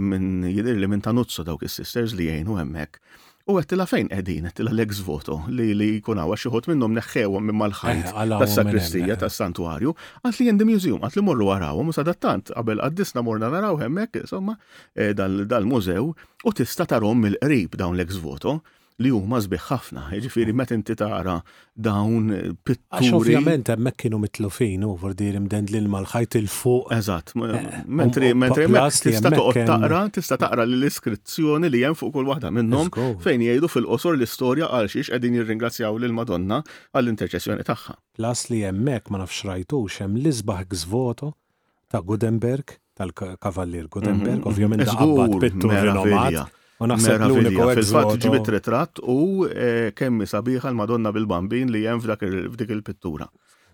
minn jidir li minn tanuzzu dawk is-sisters li jgħinu hemmhekk. U għedtilha fejn qegħdin, għedtilha l-ex voto li li jkun hawn għax xi wħud minnhom neħħewhom minn mal-ħajt Eħe, qalawhom minn hemm, tas-sakristija eħe. tas-santwarju, qaltli hemm the museum, qaltli morru arawhom u sadattant qabel qaddisna morna naraw hemmhekk insomma eh, dal- dal-mużew u tista' tarahom mill-qrib dawn l-ex voto li huma sbieħ ħafna, jiġifieri meta inti tara dawn pitturi. Għax ovvjament hemmhekk kienu mitlufin u vordiri mdend l-ilma l-ħajt il fuq. Eżatt, eh, mentri mentri tista' toqgħod taqra, tista' taqra l-iskrizzjoni li hemm fuq kull waħda minnhom fejn jgħidu fil-qosor l-istorja għal xiex qegħdin jirringrazzjaw lil Madonna għall-interċessjoni tagħha. Plas li hemmhekk ma nafx rajtux hemm l-isbaħ gżvoto ta' Gutenberg, tal-Kavallier Gutenberg, mhm. ovvjament ta' qabad pittur mela, rinomat. U naħseb mela, l-uniku mela, Fil-fatt ġibit ritratt u eh, kemmi sabiħa l-Madonna bil-Bambin li hemm f'dik il-pittura.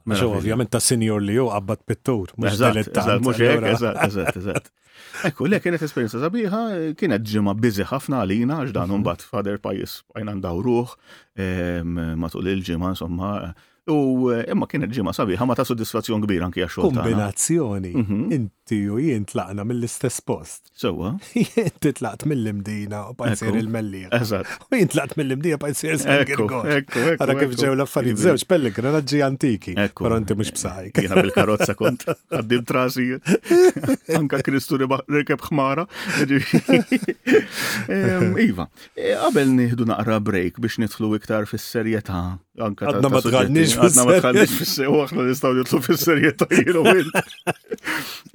Mela, ovvjament ta' sinjor li hu qabad pittur, mhux dilettant. Mhux hekk, eżatt, eżatt, eżatt. Ekku, le kienet esperienza sabiħa, kienet ġimma bizi ħafna għalina, għax dan mhm. mbagħad fader pajis għajna ndawruh matul il-ġimma, insomma, U imma kienet ġimgħa sabiħa ma ta' sodisfazzjon kbir anki għax-xogħol tagħna. Kombinazzjoni, mhm. inti u jien tlaqna mill-istess post. Sewwa. Inti tlaqt mill-imdina u pajsir il-mellieħ. Eżatt. U jien tlaqt mill-imdina pajsir San Girgor. Ekku, ekku. Ara kif ġew l-affarijiet żewġ pelligra naġġi antiki. Ekku. Però inti mhux b'sajk. Jiena bil-karozza kont għaddim trasijiet. Anka Kristu rikeb ħmara. Iva, eh, qabel nieħdu naqra break biex nidħlu iktar fis-serjetà Għadna ma tgħallniex Għadna ma tgħallniex fis-sew, aħna nistgħu nitlu fis-serjetà jienu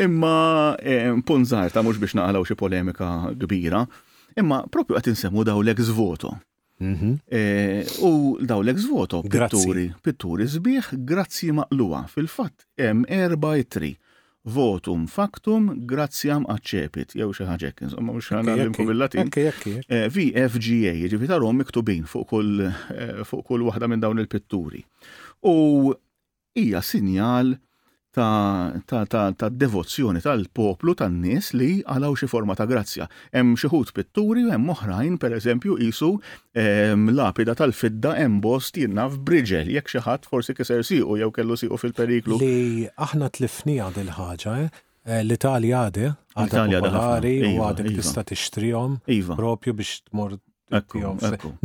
Imma eh, punżar ta' mhux biex naqalgħu xi polemika kbira, imma propju qed insemmu daw l-ex voto. Mhm. Eh, u daw l-ex voto pitturi, pitturi sbieħ grazzi maqluwa. Fil-fatt hemm erba' itri votum factum gratiam accepit, jew xi ħaġa hekk, insomma mhux ħanallimkom il-Latin. Eh, VFGA, jiġifieri tarhom miktubin fuq kull eh, fuq kull waħda minn dawn il-pitturi. U hija sinjal ta', ta, ta, ta devozzjoni tal-poplu tan-nies li għalaw xi forma ta' grazzja. Hemm xi ħut pitturi u hemm oħrajn, pereżempju, qisu lapida tal-fidda hemm bost jinnaf briġel jekk xi ħadd forsi kiser siequ jew kellu siequ fil-periklu. Li aħna tlifniha dil-ħaġa, eh? eh L-Italja għadi, għadha popolari u iva, għadek iva. tista' tixtrihom iva. propju biex tmur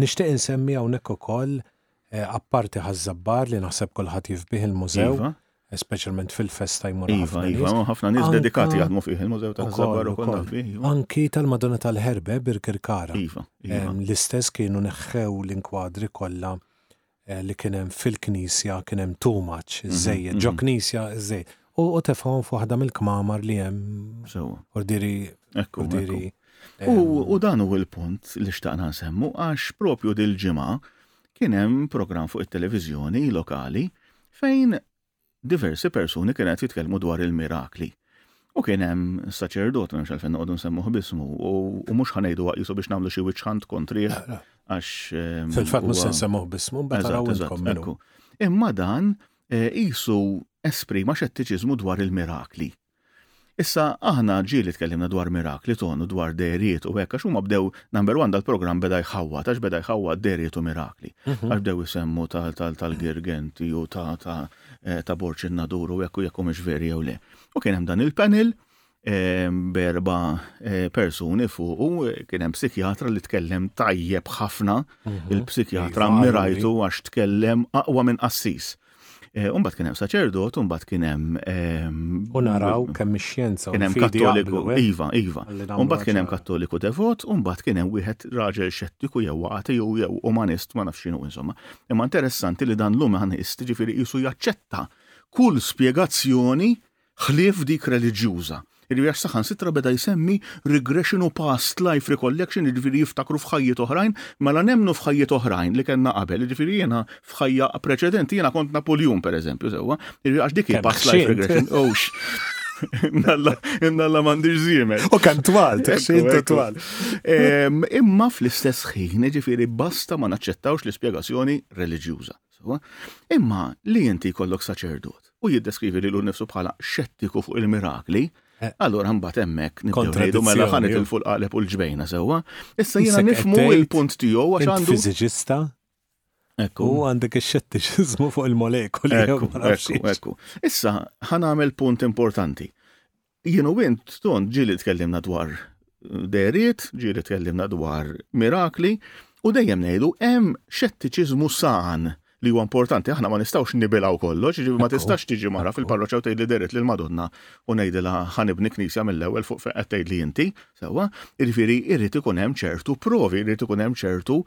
Nixtieq insemmi hawnhekk ukoll eh, apparti ħaż-żabbar li naħseb kulħadd jifbih il-mużew. Iva. Speċjalment fil-festa jmur Iva, iva, ħafna nies dedikati jaħdmu fih il-Mużew tal-Ħabbar ukoll naf bih. Iva. Anki tal-Madonna tal-Ħerbe Birkirkara. Iva, iva. L-istess kienu neħħew l-inkwadri kollha eh, li kien hemm fil-knisja kien hemm too much, mhm, żejjed, mhm. ġo knisja żejjed. U tefgħu f'waħda mill-kmamar li hemm. Sewa. Ordiri. Ekku, ordiri. U dan hu l-punt li xtaqna nsemmu għax propju dil-ġimgħa kien hemm programm fuq it-televiżjoni lokali fejn diversi persuni kien qed jitkellmu dwar il-mirakli. U kien hemm saċerdot, ma nafx fejn noqogħdu nsemmuh bismu, u mhux ħanejdu għaqisu biex nagħmlu xi wiċċ kontri għax. Ehm, Fil-fatt mhux se nsemmuh bismu, mbagħad Imma dan qisu eh, esprima xettiċiżmu dwar il-mirakli. Issa aħna ġieli tkellimna dwar mirakli ton u dwar deriet u hekk għax huma bdew number one dal-programm beda jħawwa, għax beda jħawwa deriet u mirakli. Mhm. Għax bdew isemmu tal-Girgenti u ta' ta' eh, ta' Borċ in-Nadur u hekk u jekk mhux veri jew le. U kien hemm dan il-panel eh, berba eh, persuni fuq u kien hemm psikjatra li tkellem tajjeb ħafna, mhm. il-psikjatra iva, mirajtu għax tkellem aqwa minn qassis. Eh, Umbat kien hemm saċerdot, umbat kien hemm. Ehm, u naraw kemm ix-xjenza. Kien hemm kattoliku, eh? iva, iva. Umbat kien hemm kattoliku devot, umbat kien hemm wieħed raġel xettiku jew għati jew jew umanist ma nafx x'inhu insomma. Imma interessanti li dan l-umanist ġifieri qisu jaċċetta kull spjegazzjoni ħlief dik reliġjuża. Irwieħx saħansitra beda jsemmi regression u past life recollection, jiġifieri jiftakru f'ħajjiet oħrajn, mela nemmnu f'ħajjiet oħrajn li kellna qabel, jiġifieri jiena f'ħajja preċedenti jiena kont Napoljun pereżempju sewwa, jiġifieri għax dik hi past life regression. Owx. Nalla m'għandix żiemel. U kan twal, xejn twal. Imma fl-istess ħin, jiġifieri basta ma naċċettawx l-ispjegazzjoni reliġjuża. Sewwa? Imma li inti jkollok saċerdot u jiddeskrivi lilu nnifsu bħala xettiku fuq il-mirakli, eh. allura mbagħad hemmhekk nibdew ngħidu mela ħan il fuq qaleb u l-ġbejna sewwa. Issa jiena nifmu il-punt tiegħu għax għandu. Fiżiċista? Ekku. U għandek ix-xettiċiżmu fuq il-molekuli. Ekku, ekku. Issa ħan għamel punt importanti. Jien u int stont ġieli tkellimna dwar deriet, ġieli tkellimna dwar mirakli, u dejjem ngħidu hemm xettiċiżmu san li huwa importanti aħna ma nistgħux nibilgħu kollox, ġifieri ma tistax tiġi mara fil-parroċċa u tgħidli deriet lil Madonna u ngħidilha ħanibni knisja mill-ewwel fuq fejn qed tgħidli inti, sewwa, jiġifieri jrid ikun hemm ċertu provi, jrid ikun hemm ċertu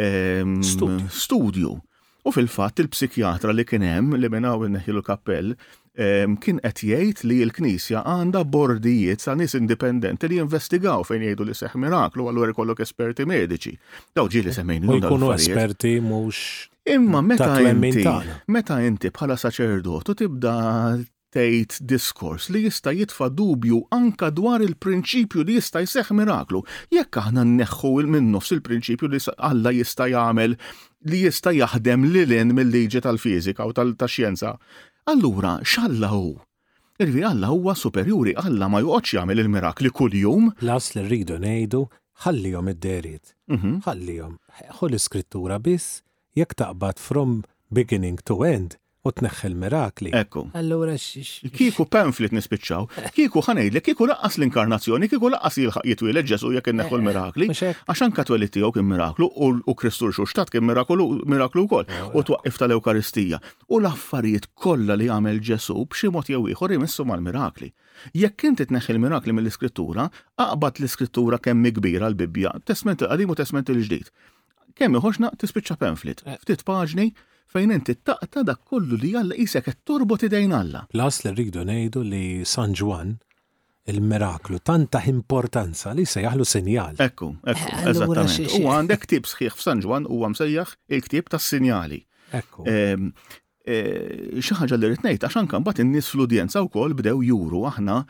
ehm, studju. U fil-fatt il-psikjatra li kien hemm, li minn hawn inneħħilu l-kappell, kien qed jgħid li l-Knisja għandha bordijiet ta' nies indipendenti li jinvestigaw fejn jgħidu li seħħ miraklu, allura jkollok esperti mediċi. Daw ġieli semmejn lil Jkunu esperti mhux Imma meta inti, meta inti bħala saċerdot u tibda tgħid diskors li jista' jitfa' dubju anke dwar il-prinċipju li jista' jseħħ miraklu. Jekk aħna nneħħu min-nofs il-prinċipju li Alla jista' jagħmel li jista' jaħdem lil hinn mil-liġi tal-fiżika u tax-xjenza, allura x'Alla hu? Jiġifieri Alla huwa superjuri, Alla ma joqgħodx jagħmel il-mirakli kuljum. L-għażl li rridu ngħidu, ħallihom id-dehriet. Ħallihom. Ħu l-Iskrittura biss, jekk taqbad from beginning to end, u tneħħi l-mirakli. Ekku. Allura Kieku pamphlet nispiċċaw, kieku ħanejdlek kieku laqqas l-inkarnazzjoni, kieku laqqas jilħaq jitwieled Ġesu jekk inneħħu l-mirakli, għax anke twelid tiegħu kien miraklu u Kristu rxuxtat kien miraklu wkoll u twaqqif tal-Ewkaristija. U l-affarijiet kollha li għamel Ġesu b'xi mod jew ieħor imissu mal-mirakli. Jekk inti tneħħi l-mirakli mill-iskrittura, aqbad l-iskrittura kemm kbira l-Bibbja, testment il-qadim u testment il-ġdid. kemm iħoxna tispiċċa pamphlet, eh. ftit paġni fejn inti taqta dak kollu li Alla isek qed torbot idejn Alla. Las li rridu ngħidu li San Ġwan il-miraklu tanta importanza li se jaħlu sinjal. Ekku, ekku, eh, eżattament. U għandek ktib sħiħ f'San Ġwan huwa msejjaħ il-ktib tas-sinjali. Ekku. Ehm, Xi ħaġa li rrid ngħid għax anke mbagħad in-nies fl-udjenza wkoll bdew juru aħna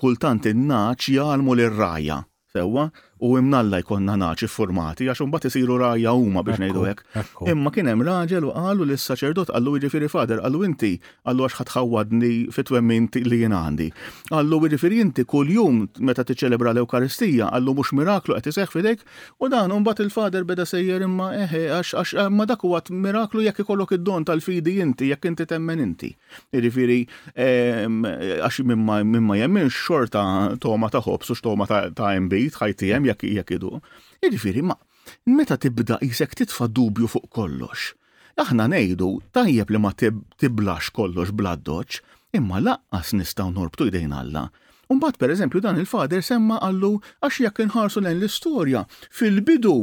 kultant in-nagħaġ jgħallmu lir-ragħajja sewwa u imnalla jkollna nagħaġ iffurmati għax imbagħad isiru ragħajja huma biex ngħidu hekk. Imma kien hemm raġel u qalu li s-saċerdot qallu jiġifieri fader qallu inti qallu għax ħadd ħawwadni fit-twemmin li jien għandi. Qallu jiġifieri inti kuljum meta tiċċelebra l-Ewkaristija qallu mhux miraklu qed iseħħ f'idejk U dan, u mbagħad il-father beda sejjer imma eħe, għax, għax, imma dak huwa miraklu jekk ikollok id-don tal-fidi inti, jekk inti temmen inti. Jiġifieri, ehm, għax min ma, min ma jemminx xorta togħma ta' ħobż u x'togħma ta', ta imbit ħajtiehem jekk, jekk iduq. Jiġifieri, ma, meta tibda qisek titfa' dubju fuq kollox. Aħna ngħidu, tajjeb li ma tiblax kollox bl-addoċċ, imma lanqas nistgħu norbtu jdejn Alla. U mbagħad pereżempju dan il-Father semma qallu għax jekk inħarsu lejn l-istorja, fil-bidu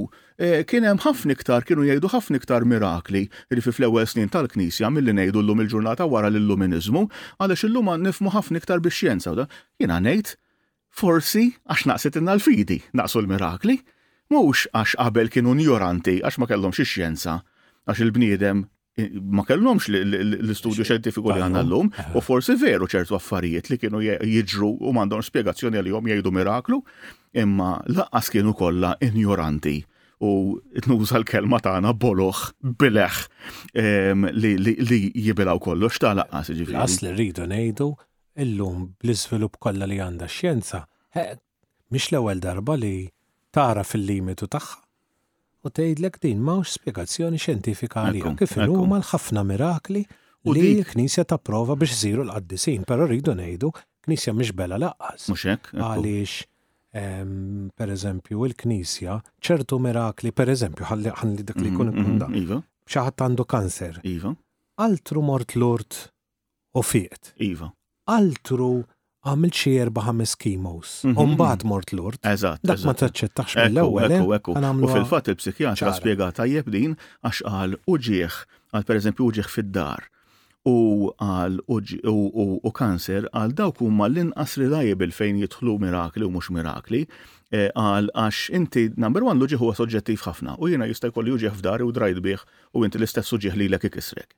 kien hemm ħafna iktar, kienu jgħidu ħafna iktar mirakli, jiġifieri fl-ewwel snin tal-Knisja milli ngħidu llum il-ġurnata wara l-Illuminiżmu, għaliex illum nifhmu ħafna iktar bix-xjenza. Jiena ngħid, Forsi għax naqsitilna l-fidi, naqsu l-mirakli, mhux għax qabel kienu njoranti għax ma kellhomx ix-xjenza, għax il-bniedem ma kellhomx l-istudju xjentifiku li għandna llum, eh. u forsi veru ċertu affarijiet li kienu jiġru u m'għandhomx spjegazzjoni għalihom jgħidu miraklu, imma laqqas kienu kollha injoranti u tnuża l-kelma tagħna boloħ bileħ ehm, li jibilgħu kollox ta' laqqas ġifieri. Laqqas li rridu ngħidu Illum, bl-iżvilupp kollha li għandha x-xjenza, mhix l-ewwel darba li tagħraf il-limitu tagħha u tgħidlek din m'hawnx spjegazzjoni xjentifika għaliha, kif inhuma l-ħafna mirakli li l-Knisja tapprova biex isiru l-qaddisin, però rridu ngħidu, Knisja mhix bela lanqas. Mhux hekk? Għaliex pereżempju l-Knisja ċertu mirakli, pereżempju ħalli ħalli dak li jkun ikun dan. Iva. Xi ħadd għandu kanser. Iva. Altru mort lurt u fieqt. Iva. Altru għamilt xi erba' ħames kimos. Mhm. U mbagħad mort lurt. Eżatt. Dak ma eżatt. taċċettax Ekku, mill-ewwel. ekku, eh? ekku. Ħa U nagħmluha fil-fatt il-psikjatra ċara. spjega tajjeb din għax qal uġigħ, qal pereżempju uġigħ fid-dahar u qal uġ- u, u, u kanser qal dawk huma l-inqas reliable fejn jidħlu mirakli u mhux mirakli. Eh, Qal għax inti number one l-uġigħ huwa soġġettiv ħafna u jiena jista' jkolli uġigħ f'dari u drajt bih u inti l-istess uġieħ lilek ikisrek.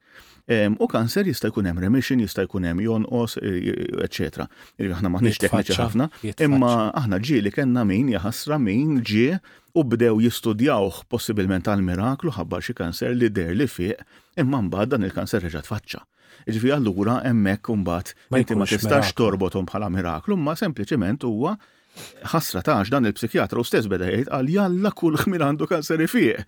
U kanser jista' jkun hemm remission, jista' jkun hemm jonqos, eċetera. Jiġifieri aħna maħniex tekniċi ħafna, imma aħna ġieli kellna min jaħasra min ġie u bdew jistudjawh possibilment għal miraklu ħabbar xi kanser li deher li fieq, imma mbagħad dan il-kanser reġa' tfaċċa. Jiġifieri allura hemmhekk imbagħad inti ma tistax torbothom bħala miraklu, imma sempliċement huwa ħasra tax dan il-psikjatra u stess beda jgħid għal jalla kull ħmir għandu kanser ifiq.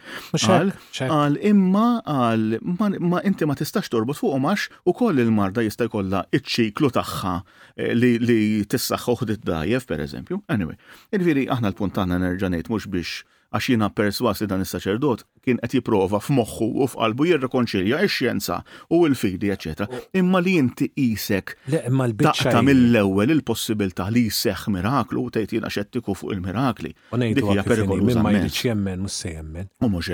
Għal imma għal ma inti ma tistax torbot fuq għax u koll il-marda jista' jkollha iċ-ċiklu tagħha eh, li tissaħħu ħdid dajjef pereżempju. Anyway, irviri aħna l-punt tagħna nerġa' ngħid mhux biex għax jiena persważ li dan is-saċerdot kien qed jipprova f'moħħu u f'qalbu jirrikonċilja x-xjenza u l-fidi, eċċetera Imma li inti qisek taqta' mill-ewwel il-possibilità li jseħħ miraklu u tgħid jiena xettiku fuq il-mirakli, dik hija perikoluża immens. U mhux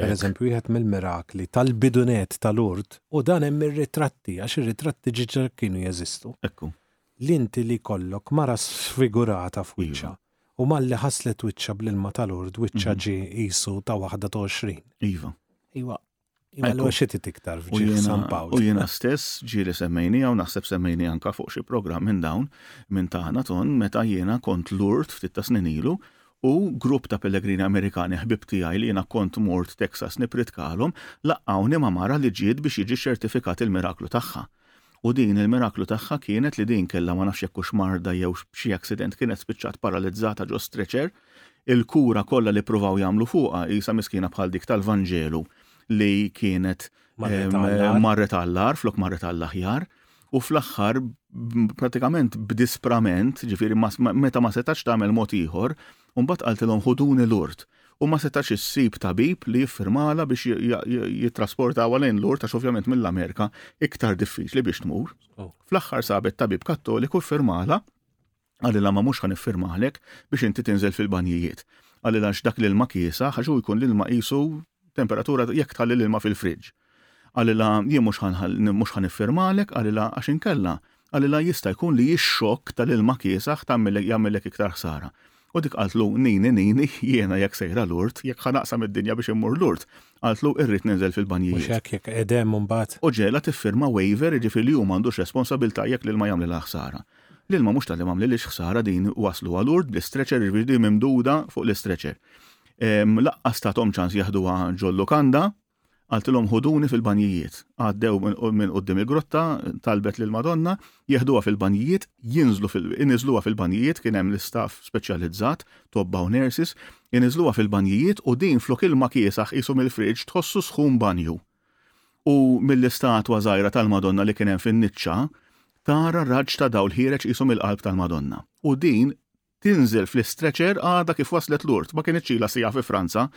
hekk. U malli ħasslet wiċċha bl-ilma tal-ord wiċċha ġie qisu ta' waħda ta' għoxrin. Iva. Iva. Iva l xi tiktar f'ġieħ San Pawl. U jiena stess ġieli semmejni hawn naħseb semmejni anka fuq xi programm minn dawn minn tagħna ton meta jiena kont lurd ftit ta' snin ilu u grupp ta' pellegrini Amerikani ħbib tiegħi li jiena kont mort Texas nipritkalhom laqqawni ma' mara li ġiet biex jiġi ċertifikat il-miraklu tagħha. U din il-miraklu tagħha kienet li din kellha ma nafx jekk hux marda jew xi accident kienet spiċċat paralizzata ġo stretcher, il-kura kollha li pruvaw jagħmlu fuqha qisha miskina bħal dik tal-Vanġelu li kienet marret għall-agħar flok marret għall-aħjar u fl-aħħar pratikament b'disprament, ġifieri meta ma setax tagħmel mod ieħor, u mbagħad qaltilhom ħuduni Lourdes u ma setgħetx issib tabib li jiffirmalha biex jittrasportawha lejn Lourdes għax ovvjament mill-Amerika iktar diffiċli biex tmur. Oh. Fl-aħħar sabet tabib Kattoliku ffirmalha għalilha ma mhux ħan iffirmalek biex inti tinżel fil-banjijiet. Għalilha dak l-ilma kiesa ħax hu jkun l-ilma qisu temperatura jekk tħalli l-ilma fil-fridge. Qalilha jien mhux mhux ħa niffirmalek, qalilha għax inkella, qalilha jista' jkun li x-xokk tal-ilma kiesaħ tagħmillek jagħmillek iktar ħsara. U dik qaltlu nini nini jiena jekk sejra l-urt, jekk ħa naqsam id-dinja biex immur l-urt, qaltlu irrid ninżel fil-banjijiet. Mhux hekk jekk qegħed hemm imbagħad. U ġegħelha tiffirma waiver jiġifieri li hu m'għandux responsabilità jekk l-ilma jagħmlilha ħsara. L-ilma mhux talli m'għamlilhiex ħsara din wassluha l-urt bl-istretcher jiġifieri di mimduda fuq l-istretcher. Laqqas tathom ċans jaħduha ġol-lukanda, qaltilhom ħuduni fil-banjijiet. Għaddew minn quddiem il-grotta, talbet lill-Madonna, jeħduha fil-banjijiet, jinżlu fil iniżluha fil-banjijiet, kien hemm l-istaff speċjalizzat, tobba u nurses, iniżluha fil-banjijiet u din flok ilma kiesaħ qisu mill-fridge tħossu sħun banju. U mill-istatwa żgħira tal-Madonna li kien hemm fin-niċċa, tara raġġ ta' dawl ħiereġ qisu mill-qalb tal-Madonna. U din tinżel fl-istretcher għadha kif waslet Lourdes, ma kienitx ilha siegħa fi Franza,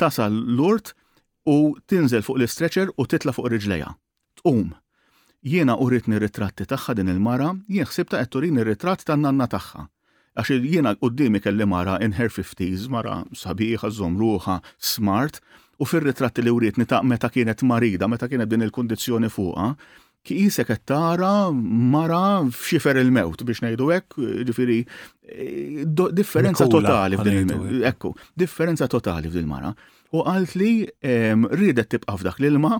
tasal Lourdes u tinżel fuq l-istretcher u titla' fuq riġlejha. Tqum. Jiena uritni ritratti tagħha din il-mara, jien ħsibtha qed turini ritratt tan-nanna tagħha. Għax jiena quddiemi kelli mara in her fifties, mara sabiħa, żżomm ruħha, smart, u fir-ritratti li wrietni ta' meta kienet marida, meta kienet b'din il-kundizzjoni fuqha, Qisek qed tara mara f'xifer il-mewt biex ngħidu hekk, ġifieri differenza totali f'din il-mewt. Ekku, differenza totali f'din mara. U qalt li riedet tibqa' f'dak l-ilma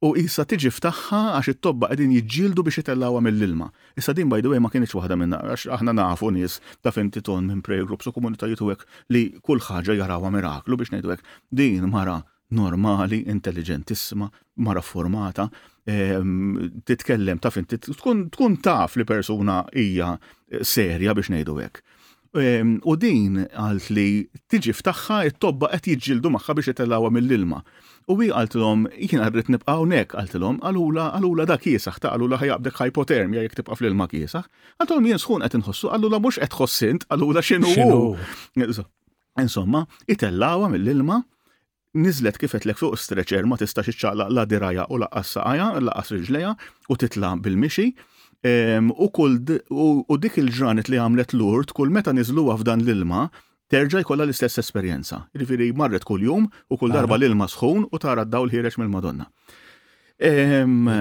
u issa tiġi ftaħħa għax it-tobba qegħdin jiġġieldu biex itellgħuha mill-ilma. Issa din by the way ma kienx waħda minn għax aħna nafu nies ta' fim titon minn prayer groups u komunitajiet u hekk li kull ħaġa jarawha miraklu biex ngħidu hekk. Din mara normali, intelliġentissima, mara formata, titkellem taf inti tkun taf li persuna hija serja biex ngħidu hekk. U din għalt li tiġi ftaħħa it-tobba qed jiġġieldu magħha biex itellgħuha mill-ilma. U hi qaltilhom jiena rrid nibqa' hawnhekk qaltilhom qalula qalula da kiesaħ ta' qalula ħajaqbdek hypothermia jekk tibqa' fl-ilma kiesaħ. Qaltilhom jien sħun qed inħossu qalula mhux qed tħoss int qalula x'inhu. Insomma, itellgħuha mill-ilma, niżlet kif għedtlek fuq stretcher ma tistax iċċaqlaq la dirajha u laqqas saqajha, laqqas riġlejha u titla' bil-mixi. Ehm, u kull u dik il-ġranet li għamlet Lurd kull meta niżluha f'dan l-ilma terġa' jkollha l-istess esperjenza. Jiġifieri marret kuljum u kull darba l-ilma sħun u tara d-dawl ħiereġ mill-Madonna.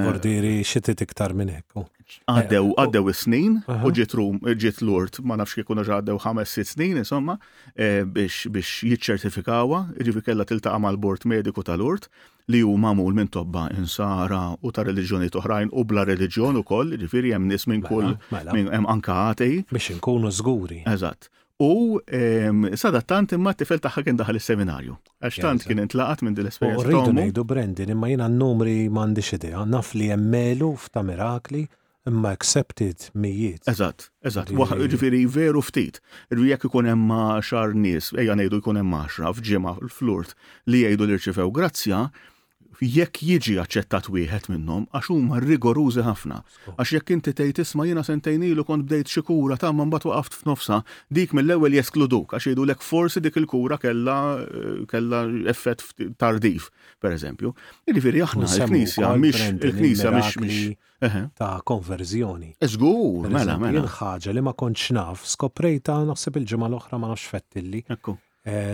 Bordiri xitit iktar minn hekk. Għaddew, għaddew is-snin u ġiet rum, ġiet l-urt, ma nafx kif kuna ġaddew ħames sitt snin, insomma, eh, biex biex jiċċertifikawa, ġifi kella tiltaqa' mal-bord mediku tal-urt li hu magħmul minn tobba insara u ta' reliġjoni toħrajn u bla reliġjon ukoll, ġifieri hemm nies minn mela, kull mela. hemm anka għatej. Biex inkunu żguri. Eżatt. U ehm, sadattant imma t-tifel tagħha kien daħal is-seminarju. Għax tant kien intlaqat minn din l-esperjenza. Rridu ngħidu Brandon imma jiena n-numri m'għandix idea, naf li hemm melu f'ta' mirakli imma accepted mijiet. Eżatt, eżatt, ġifieri veru ftit. Jekk ikun hemm xar nies, ejja ngħidu jkun hemm għaxra f'ġimgħa fl-urt li jgħidu li rċivew grazzja, jekk jiġi aċċettat wieħed minnhom, għax huma rigorużi ħafna. Għax jekk inti tgħid isma' jiena sentejn ilu kont bdejt xi kura ta' imma mbagħad waqaft f'nofsha, dik mill-ewwel jeskluduk għax jgħidulek forsi dik il-kura kellha kellha effett tardiv, pereżempju. Jiġifieri aħna l-Knisja mhix il-Knisja mhix mhix ta' konverżjoni. Żgur, mela mela. Jien ħaġa li ma kontx naf skoprejta naħseb il-ġimgħa l-oħra ma nafx fettilli. Ekku.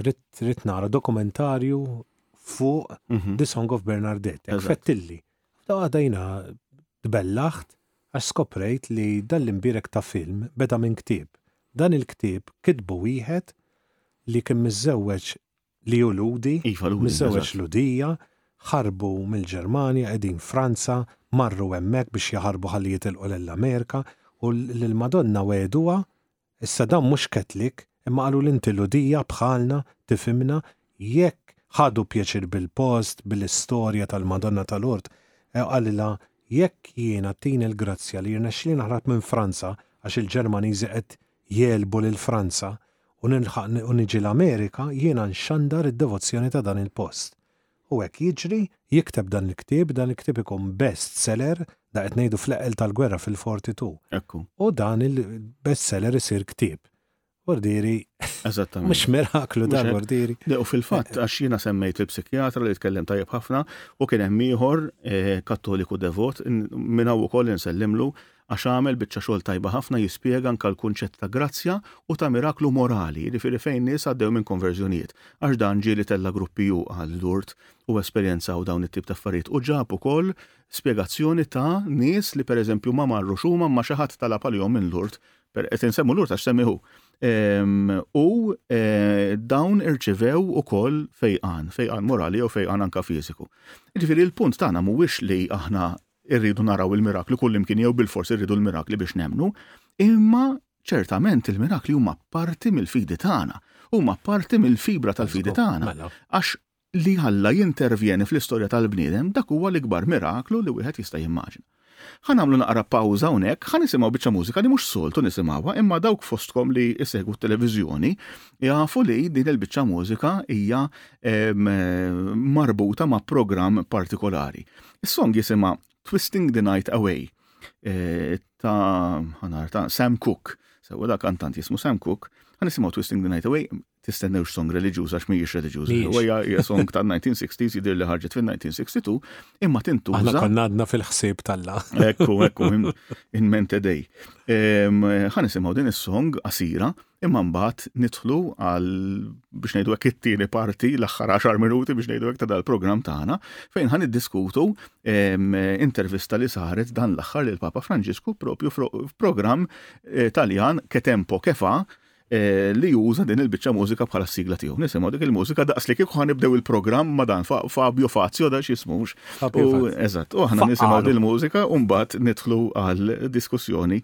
Rit nara dokumentarju fuq mhm. The Song of Bernadette. Fettilli. F'da għada jina tbellaħt għax skoprejt li dal-imbirek ta' film beda minn ktib. Dan il-ktib kitbu wieħed li kien miżewweġ li u Ludi, iva, miżewweġ Ludija, ħarbu mill-Ġermanja, qegħdin Franza, marru hemmhekk biex jaħarbu ħalli jitilqu l-Amerika u l-Madonna weduha Issa dan mhux Catholic imma qaluli inti Lhudija bħalna, tifhimna, jekk ħadu pjaċir bil-post, bil-istorja tal-Madonna ta' Lourdes, e qalilha jekk jiena tini l-grazzja li jirnexxili naħrab minn Franza għax il-Ġermaniżi qed jegħlbu lil Franza u nilħaq u niġi l-Amerika jiena nxandar id-devozzjoni ta' dan il-post. Hu hekk jiġri, jikteb dan il-ktieb, dan il-ktieb ikun best seller, da qed ngħidu fl-eqqel tal-gwerra fil-fortitu. Ekku. U dan il-best seller isir ktieb. Gordieri. Eżattament. Mhux miraklu dan Gordieri. U fil-fatt għax jiena semmejt il-psikjatra li tkellem tajjeb ħafna u kien hemm ieħor eh, kattoliku devot minn hawn ukoll insellimlu Għax għamel biċċa xogħol tajba ħafna jispjega anke l-kunċett ta' grazzja u ta' miraklu morali, jiġifieri fejn nies għaddew minn konverżjonijiet. Għax dan ġieli tella' gruppi hu qal Lourdes u esperjenzaw dawn it-tip ta' affarijiet u ġab ukoll spjegazzjoni ta' nies li pereżempju ma marrux huma imma xi ħadd talab għalihom minn Lourdes, per, qed insemmu Lourdes għax semmi hu, u dawn irċivew ukoll fejqan, fejqan morali jew fejqan anke fiżiku. Jiġifieri l-punt tagħna mhuwiex li aħna irridu naraw il-mirakli kullimkien jew bilfors irridu l-mirakli biex nemmnu, imma ċertament il-mirakli huma parti mill-fidi tagħna, huma parti mill-fibra tal-fidi tagħna. Mela. Għax li Alla jintervjeni fl-istorja tal-bniedem dak huwa l-ikbar miraklu li wieħed jista' jimmaġina. Ħa nagħmlu naqra pawża hawnhekk, ħa nisimgħu biċċa mużika li mhux soltu nisimgħuha, imma dawk fostkom li jsegwu t-televiżjoni jafu li din il-biċċa mużika hija marbuta ma' programm partikolari. Is-song jisimha Twisting the Night Away eh, ta' ħanar ta' Sam Cook. Sewa da kantant jismu Sam Cook. Għan nisimaw Twisting the Night Away, tistennewx song reliġjuż għax mhijiex reliġjuż. Għajja hija song ta' 1960s jidir li ħarġet fil-1962, imma tintu. Aħna konna għadna fil-ħsieb talla. Ekku, ekku, in mente dej. Għan nisimaw din is-song qasira Imma mbagħad nidħlu għal biex ngħidu hekk it-tieni parti l-aħħar 10 minuti biex ngħidu hekk ta' dal-programm tagħna fejn ħan iddiskutu intervista li saret dan l-aħħar lil Papa Franġisku propju f'programm eh, Taljan Ketempo Kefa eh, li juża din il-biċċa mużika bħala sigla tiegħu. Nisimgħu dik il-mużika daqs li kieku ħanibdew il-programm ma' dan Fabio Fazio da x'ismux. Eżatt, u aħna nisimgħu din il-mużika u mbagħad nidħlu għal diskussjoni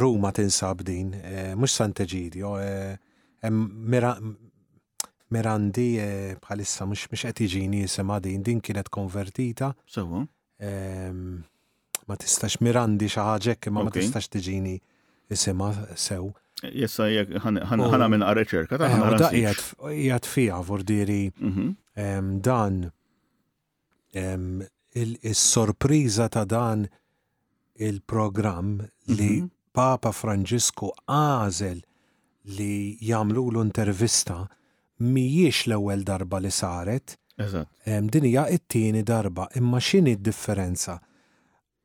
Ruma tinsab din, eh, mhux Sant'Eġidjo, eh, Mirandi eh, bħalissa mhux mhux qed jiġini jisimha din, din kienet konvertita. Sewa. Ehm, ma tistax Mirandi xi ħaġa hekk imma ma tistax tiġini jisimha sew. Jessa jek ħana minn għarreċerka ta' ħana. Da jgħat fija vordiri mhm. ehm, dan Is-sorpriża ta' dan il-programm li Papa Franġisku għażel li jagħmlulu intervista mhijiex l-ewwel darba li saret. Din hija t-tieni darba, imma x'inhi d-differenza?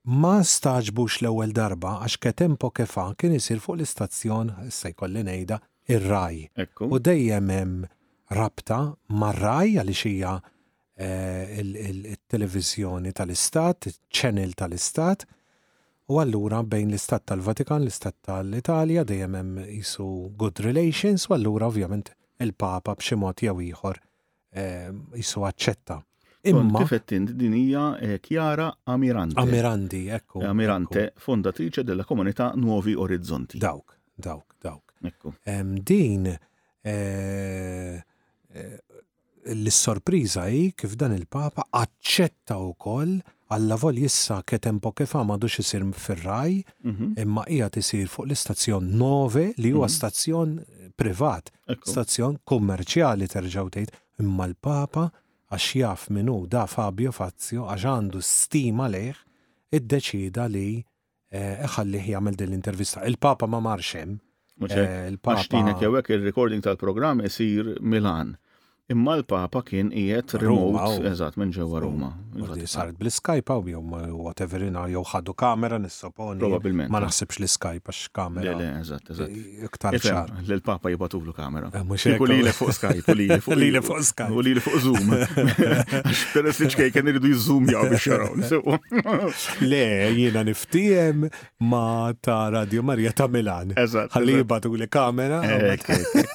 Ma stagħġbux l-ewwel darba għax Che Tempo Che Fa kien isir fuq l-istazzjon, issa jkolli ngħidha, ir-Rai. Ekku. U dejjem hemm rabta mar-Rai għaliex hija t-televiżjoni tal-istat, iċ-channel tal-istat, u allura bejn l-Istat tal-Vatikan, l-Istat tal-Italja dejjem hemm qisu good relations u allura ovvjament il-Papa b'xi mod jew ieħor jisu aċċetta. Imma kif qed int din hija eh, Chiara Amirante. Amirandi, ekku. Eh, Amirante, fondatrice della comunità Nuovi Orizzonti. Dawk, dawk, dawk. Ekku. Din eh, l-sorpriża hi kif dan il-Papa aċċetta wkoll koll Allavolja issa Ketem Pokefa m'għadux isir fir-Rai, imma qiegħed isir fuq l-istazzjon Nove li huwa stazzjon privat, stazzjon kummerċjali terġa' tgħid, imma l-Papa għax jaf min hu Da Fabio Fazio għax għandu stima lejh iddeċieda li Eh, eh, ħallih jagħmel din l-intervista. Il-Papa ma marx hemm. Eh, il-Papa. Xtinek jewek il-recording tal-programm isir Milan. Imma l-Papa kien qiegħed remote oh. eżatt minn ġewwa Roma. Saret bl-Skype jew whatever ina jew ħadu kamera nissoponi. Probabilment. Ma naħsibx l-Skype għax kamera. Le, le, eżatt, eżatt. iktar ċar. Li l-Papa jibatulu kamera. Eh, mhux hekk. Li fuq Skype, u li fuq li fuq Skype. U li fuq Zoom. Peress li ċkej kien iridu jiżżum jaw biex jaraw. Le, jiena niftijem ma ta' Radio Marija ta' Milan. Eżatt. Ħalli jibatuli kamera. Eh,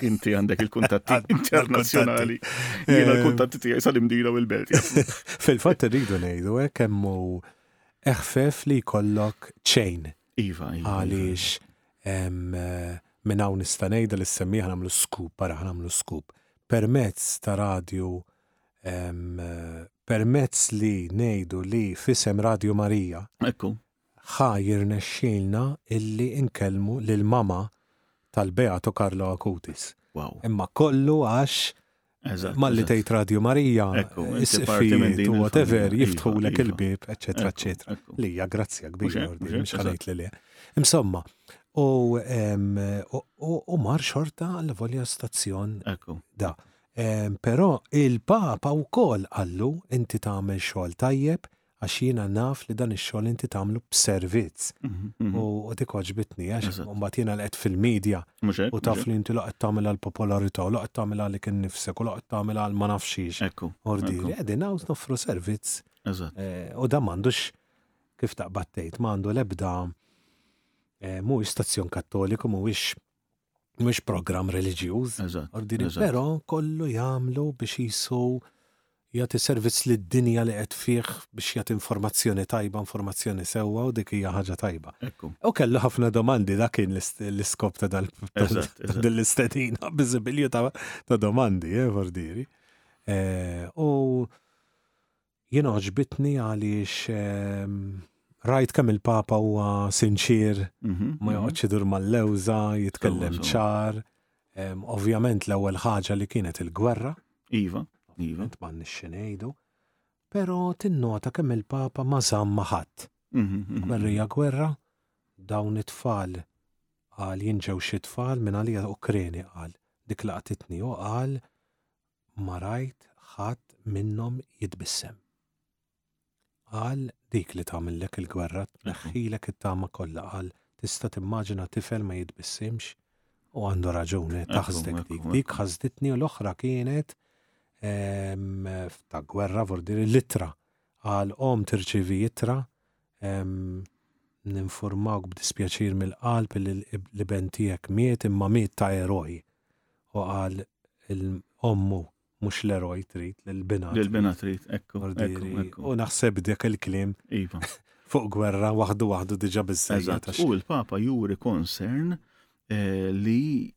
inti għandek il-kuntatti internazzjonali. Jiena eh. l-kuntatti tiegħi sal-imdira u l-belt. Fil-fatt irridu ngħidu hekk hemm eħfef li jkollok ċejn Iva, iva. Għaliex minn hawn nista' ngħidha li semmi aħna nagħmlu skup, ara aħna nagħmlu skup. Permezz ta' radju permezz li ngħidu li fisem Radju Marija. Ekku. Ħa jirnexxilna illi nkellmu lil mama tal-Beatu Karlo Akutis. Wow. Imma kollu għax Malli tgħid Radio Marija, is-sifijiet u whatever iva, jiftħu lek iva. il-bib, eċetera, eċetera. Li hija grazzja kbira, mhux ħanejt li le. Insomma, u mar xorta l volja stazzjon da. Però il-Papa wkoll qallu inti tagħmel xogħol tajjeb għax jiena naf li dan ix-xogħol inti tagħmlu b'servizz. Mhm, mhm. U dik oġbitni għax mbagħad jiena l qed fil-medja u taf li inti laqgħet tagħmel għal popolarità u laqgħet tagħmel għalik innifsek u laqgħet tagħmel għal ma nafxiex. Ekku. Ordiri qegħdin hawn noffru servizz. Eh, u dan m'għandux kif taqbad tgħid m'għandu l-ebda eh, mhuwiex stazzjon kattoliku mhuwiex mhux programm reliġjuż. Ordini, però kollu jagħmlu biex jisu jagħti servizz lid dinja li qed fih biex jagħti informazzjoni tajba, informazzjoni sewwa u dik hija ħaġa tajba. U kellu ħafna domandi dak kien l-iskop ta' dan l-istedina biżibilju ta' domandi, eh, ordiri. Eh, u Jiena għoġbitni għaliex rajt kemm il-Papa huwa sinċier, mhm, ma mhm. joqgħodx idur mal-lewża, jitkellem ċar. Ovvjament l-ewwel ħaġa li kienet il-gwerra. Iva, iva. Ma nixxi ngħidu. Però tinnota kemm il-Papa ma żamm ma ħadd. Mhm, Gwerrija gwerra, dawn it-tfal qal jinġew xi tfal minn għalija Ukreni qal dik laqtitni u qal ma rajt ħadd minnhom jitbissem. Qal dik li tagħmillek il-gwerra tneħħilek it-tama kollha qal tista' timmaġina tifel ma jitbissimx u għandu raġun eh, taħsdek dik. Dik ħasditni u l-oħra kienet ehm, ta' gwerra vordir l-ittra għal om tirċivi ittra Ninfurmawk b'dispjaċir mill-qalb li l-iben tiegħek miet imma miet ta' eroj. U qal l-ommu mhux l-eroj trid l-bina. L-bina trid, ekku. U naħseb dik il-kliem. Iva. Fuq gwerra waħdu waħdu diġa biżżejjed. U l-Papa juri concern eh, li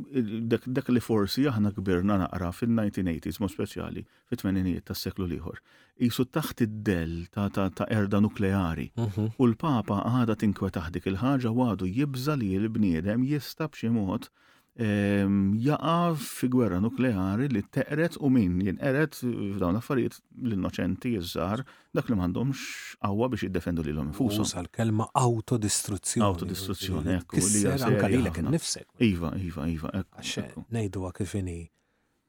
dak li forsi aħna kbirna naqra fin-1980s mod speċjali fit-tmeninijiet tas-seklu l-ieħor. Qisu taħt id-dell ta' erda nukleari. Mhm. U l-Papa għadha tinkwetah dik il-ħaġa u għadu jibża li l-bniedem jista' b'xi mod ehm, jaqa' fi gwerra nukleari li teqret u min jinqeret f'dawn l-affarijiet l-innoċenti jiżżar Dak li m'għandhomx qawwa biex jiddefendu lilhom infushom. Uża l-kelma awtodistruzzjoni. Awtodistruzzjoni, ekku. Tfisser anke lilek innifsek. Iva, iva, iva, ekku. Għax ngħiduha kif inhi,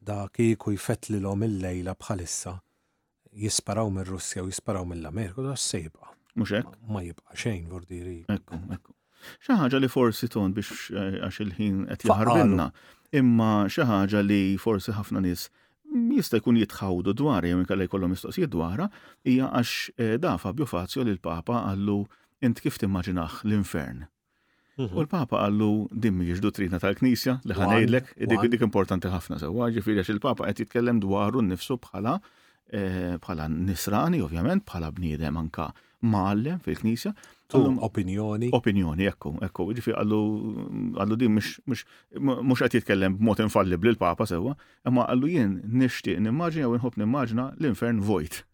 da kieku jfettlilhom il-lejla bħalissa jisparaw mir-Russja u jisparaw mill-Amerika, da x'se jibqa'? Mhux hekk? Ma jibqa' xejn, Vordieri. Ekku, ekku. Xi ħaġa li forsi ton biex eh, għax il-ħin qed jaħarbinna, imma xi ħaġa li forsi ħafna nies jista' jkun jitħawdu dwar jew inkella jkollhom mistoqsijiet dwarha hija għax eh, da Fabio Fazio li l-Papa għallu int kif timmaġinaħ l-infern. Mhm. U l-Papa għallu din mhijiex dottrina tal-Knisja li ħanejdlek dik dik importanti ħafna sewwa, ġifieri għax il-Papa qed jitkellem dwaru nnifsu bħala eh, bħala nisrani ovvjament, bħala bniedem anka mgħallem fil-knisja. Opinjoni. Opinjoni, ekku, ekku. Ġifi għallu għallu din mux għat jitkellem b'mod infallibli l-Papa sewa, imma għallu jien nishtiq nimmaġina u nħob nimmaġina l-infern vojt.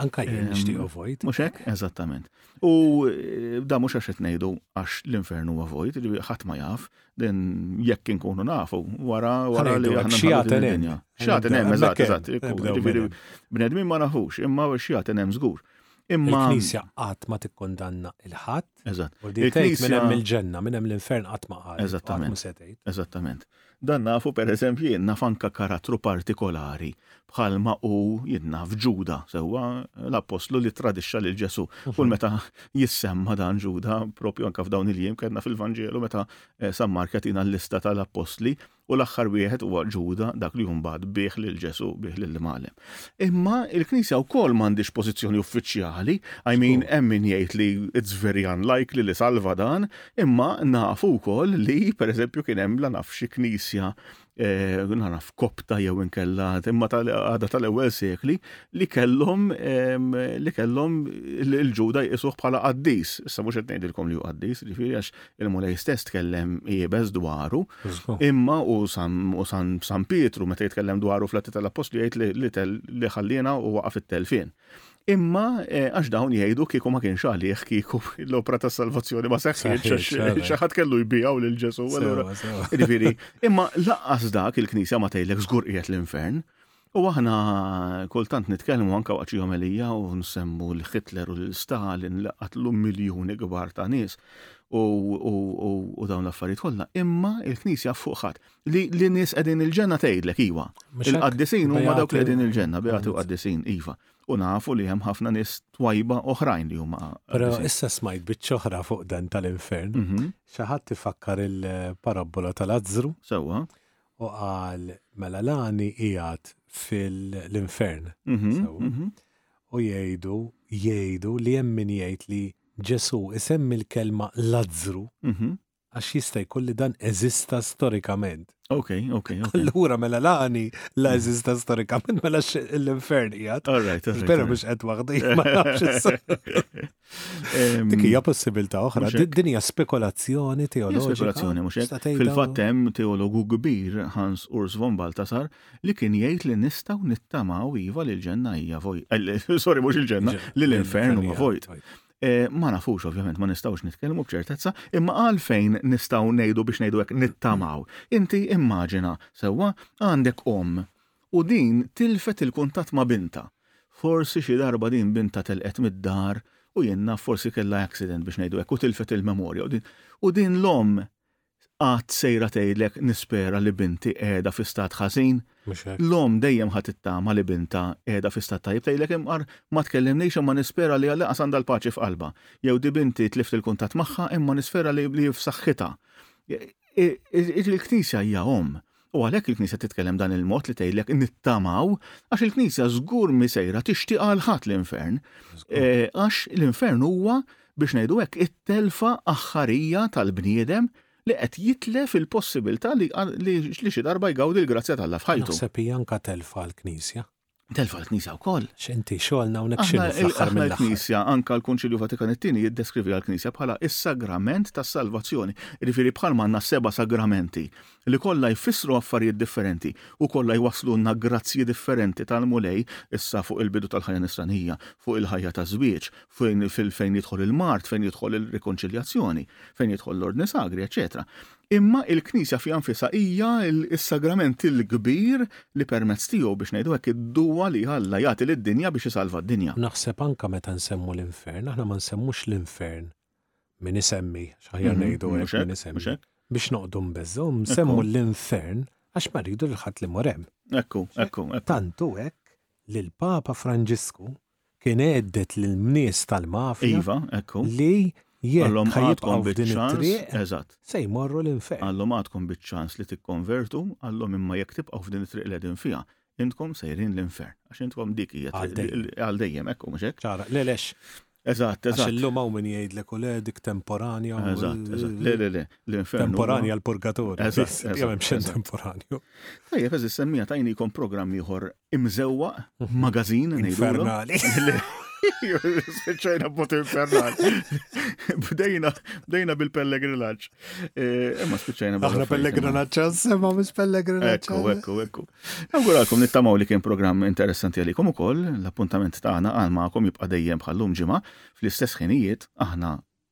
Anka jien nishtiq u vojt. Mux hekk, eżattament. U eh, da mux għax qed ngħidu għax l-infern huwa vojt, ħadd ma jaf, Din jekk inkunu nafu, wara wara li aħna xjaten hemm. Xjaten hemm, eżatt, eżatt. Bnedmin ma nafux, imma xjaten hemm żgur. Imma il-Knisja qatt ma tikkondanna il-ħadd. Eżatt. U din tgħid minn hemm il-ġenna, minn hemm l-infern qatt ma qal. Eżattament. Eżattament. Dan nafu pereżempju jien naf anke karattru partikolari bħalma hu jidna f'Ġuda, sewwa l-appostlu li tradixxa lil Ġesu. Mhm. Kull meta jissemma dan Ġuda, propju anka f'dawn il-jiem kellna fil-Vanġelu meta eh, San Mark jatina l-lista tal-appostli u l-aħħar wieħed huwa Ġuda dak li jumbad bih lil Ġesu bih lil malem. Imma il-Knisja wkoll m'għandix pożizzjoni uffiċjali, I mean hemm min jgħid li it's very unlikely li salva dan, imma nafu wkoll li pereżempju kien hemm la nafxi Knisja Eh, naraf kopta jew inkella imma għada tal-ewwel sekli li kellhom li kellhom il-Ġuda jqisuh bħala qaddis. Issa mhux qed ngħidilkom li hu qaddis, ġifieri għax il-Mulej stess tkellem jibes dwaru, imma u San Pietru meta jitkellem dwaru fl-atti tal-Apostli jgħid li ħallina u waqaf it-telfien. Imma eh, għax dawn jgħidu kieku ma kienx għalih kieku l-opra ta' salvazzjoni ma seħħiex xi ħadd kellu jbijaw lil Ġesu. Jiġifieri, imma laqqas dak il-Knisja ma tgħidlek żgur qiegħed l-infern. U aħna kultant nitkellmu anka waqt xi omelija u nsemmu l-Hitler u l-Stalin li qatlu miljuni kbar ta' nies u dawn l-affarijiet kollha, imma il-Knisja fuq ħadd li nies qegħdin il-ġenna tgħidlek iva. Il-qaddisin huma dawk li qegħdin il-ġenna, beati u qaddisin iva. u nafu li hemm ħafna nies twajba oħrajn li huma. Però issa smajt biċ-ċoħra fuq dan tal-infern. Mhm. Xi ħadd ifakkar il-parabbola tal-azzru. Sewwa. U qal mela lani qiegħed fil-infern. Mhm, mhm. U jgħidu, jgħidu li hemm min jgħid li Ġesu isemmi l-kelma l-azzru Għax jista' jkun li dan eżista storikament. Ok, ok, ok. Allura mela lani la eżista storikament mela l-infern qiegħed. All right, all right. Spera biex qed waħdi. Dik hija possibilità oħra, din hija spekulazzjoni teoloġika. Spekulazzjoni mhux hekk. Fil-fatt hemm teologu kbir Hans Urs von Baltasar li kien jgħid li nistgħu nittamaw iva li l-ġenna hija vojt. Eh, sorry, mhux il-ġenna, li l-infern huwa vojt. Eh, ma nafux, ovvjament, ma nistawx nitkellmu bċertezza, imma għalfejn nistaw nejdu biex nejdu għek nittamaw. Inti immaġina, sewa, għandek om, u din tilfet il-kuntat ma binta. Forsi xi darba din binta telqet mid-dar u jenna forsi kella accident biex nejdu għek u tilfet il-memorja. U din l-om qatt sejra tgħidlek nispera li binti qiegħda fi stat ħażin. Mhux hekk. L-omm dejjem ħa tittama li bintha qiegħda fi stat tajjeb tgħidlek imqar ma tkellimnix imma nispera li Alla qas għandha l-paċi f'qalbha. Jew di binti tlift il-kuntatt magħha imma nisfera li hi f'saħħitha. Il-Knisja hija omm. U għalhekk il-Knisja titkellem b'dan il-mod li tgħidlek nittamaw, għax il-Knisja żgur mhi sejra tixtieq għal ħadd l-infern. Eh, għax l-infern huwa biex ngħidu hekk it-telfa aħħarija tal-bniedem li qed jitlef il-possibilità li xi darba jgawdi l-grazzja tal-Alla f'ħajtu. Naħseb hija anka telfa għall-Knisja. Telfa l-Knisja wkoll. X'inti xogħolna hawnhekk x'inhu fl-aħħar mill knisja anke l-Kunċilju Vatikan it-Tieni jiddeskrivi l-Knisja bħala s-sagrament tas-salvazzjoni. Jiġifieri bħal ma għandna seba' sagramenti li kollha jfissru affarijiet differenti u kollha jwasslulna grazzji differenti tal-Mulej issa fuq il-bidu tal-ħajja nisranija, fuq il-ħajja taż-żwieġ, fejn jidħol il-mard, fejn jidħol ir-rikonċiljazzjoni, fejn jidħol l-ordni sagri, eċċetera. Imma il-Knisja fiha nfisha hija s-sagrament il-kbir li permezz tiegħu, biex ngħidu hekk, id-duwa li Alla jagħti lid-dinja biex isalva d-dinja. U naħseb anke meta nsemmu l-infern, aħna ma nsemmux l-infern min isemmi, x'aħjar ngħidu hekk, min isemmi, biex noqgħdu nbeżżgħu, nsemmu l-infern għax ma rridu lil ħadd li jmur hemm. Ekku, ekku, ekku. Tant hu hekk li l-Papa Franġisku, Kien għedded lill-nies tal-mafja li jekk ħa jibqgħu f'din it-triq, se jmorru l-infern. Għalhom għadkom biċ-ċans li tikkonvertu, għalhom imma jekk tibqgħu f'din it-triq li qegħdin fiha, intkom sejrin l-infern. Għax intkom dik hija għal dejjem, hekk hu mhux hekk? Ċara, le lex. Eżatt, eżatt. Għax illum hawn min jgħidlek u le dik temporanja. Eżatt, eżatt. Le, le, le. l-infern. Temporanja l-purgatorju. Eżatt, hemm xejn temporanju. Tajjeb, eżis semmija tajnikom programm ieħor imżewwa, mhm. magazin infernali. Speċajna bot infernali. Bdejna, bdejna bil-pellegrinaġġ. Eh, imma speċajna bot. Aħna pellegrinaġġ għazzema, mis pellegrinaġġ. Ekku, ekku, ekku. Nawguralkom nittamaw li kien programm interessanti għalikom ukoll, l-appuntament tagħna għal magħkom jibqa' dejjem bħallum ġimgħa fl-istess ħinijiet aħna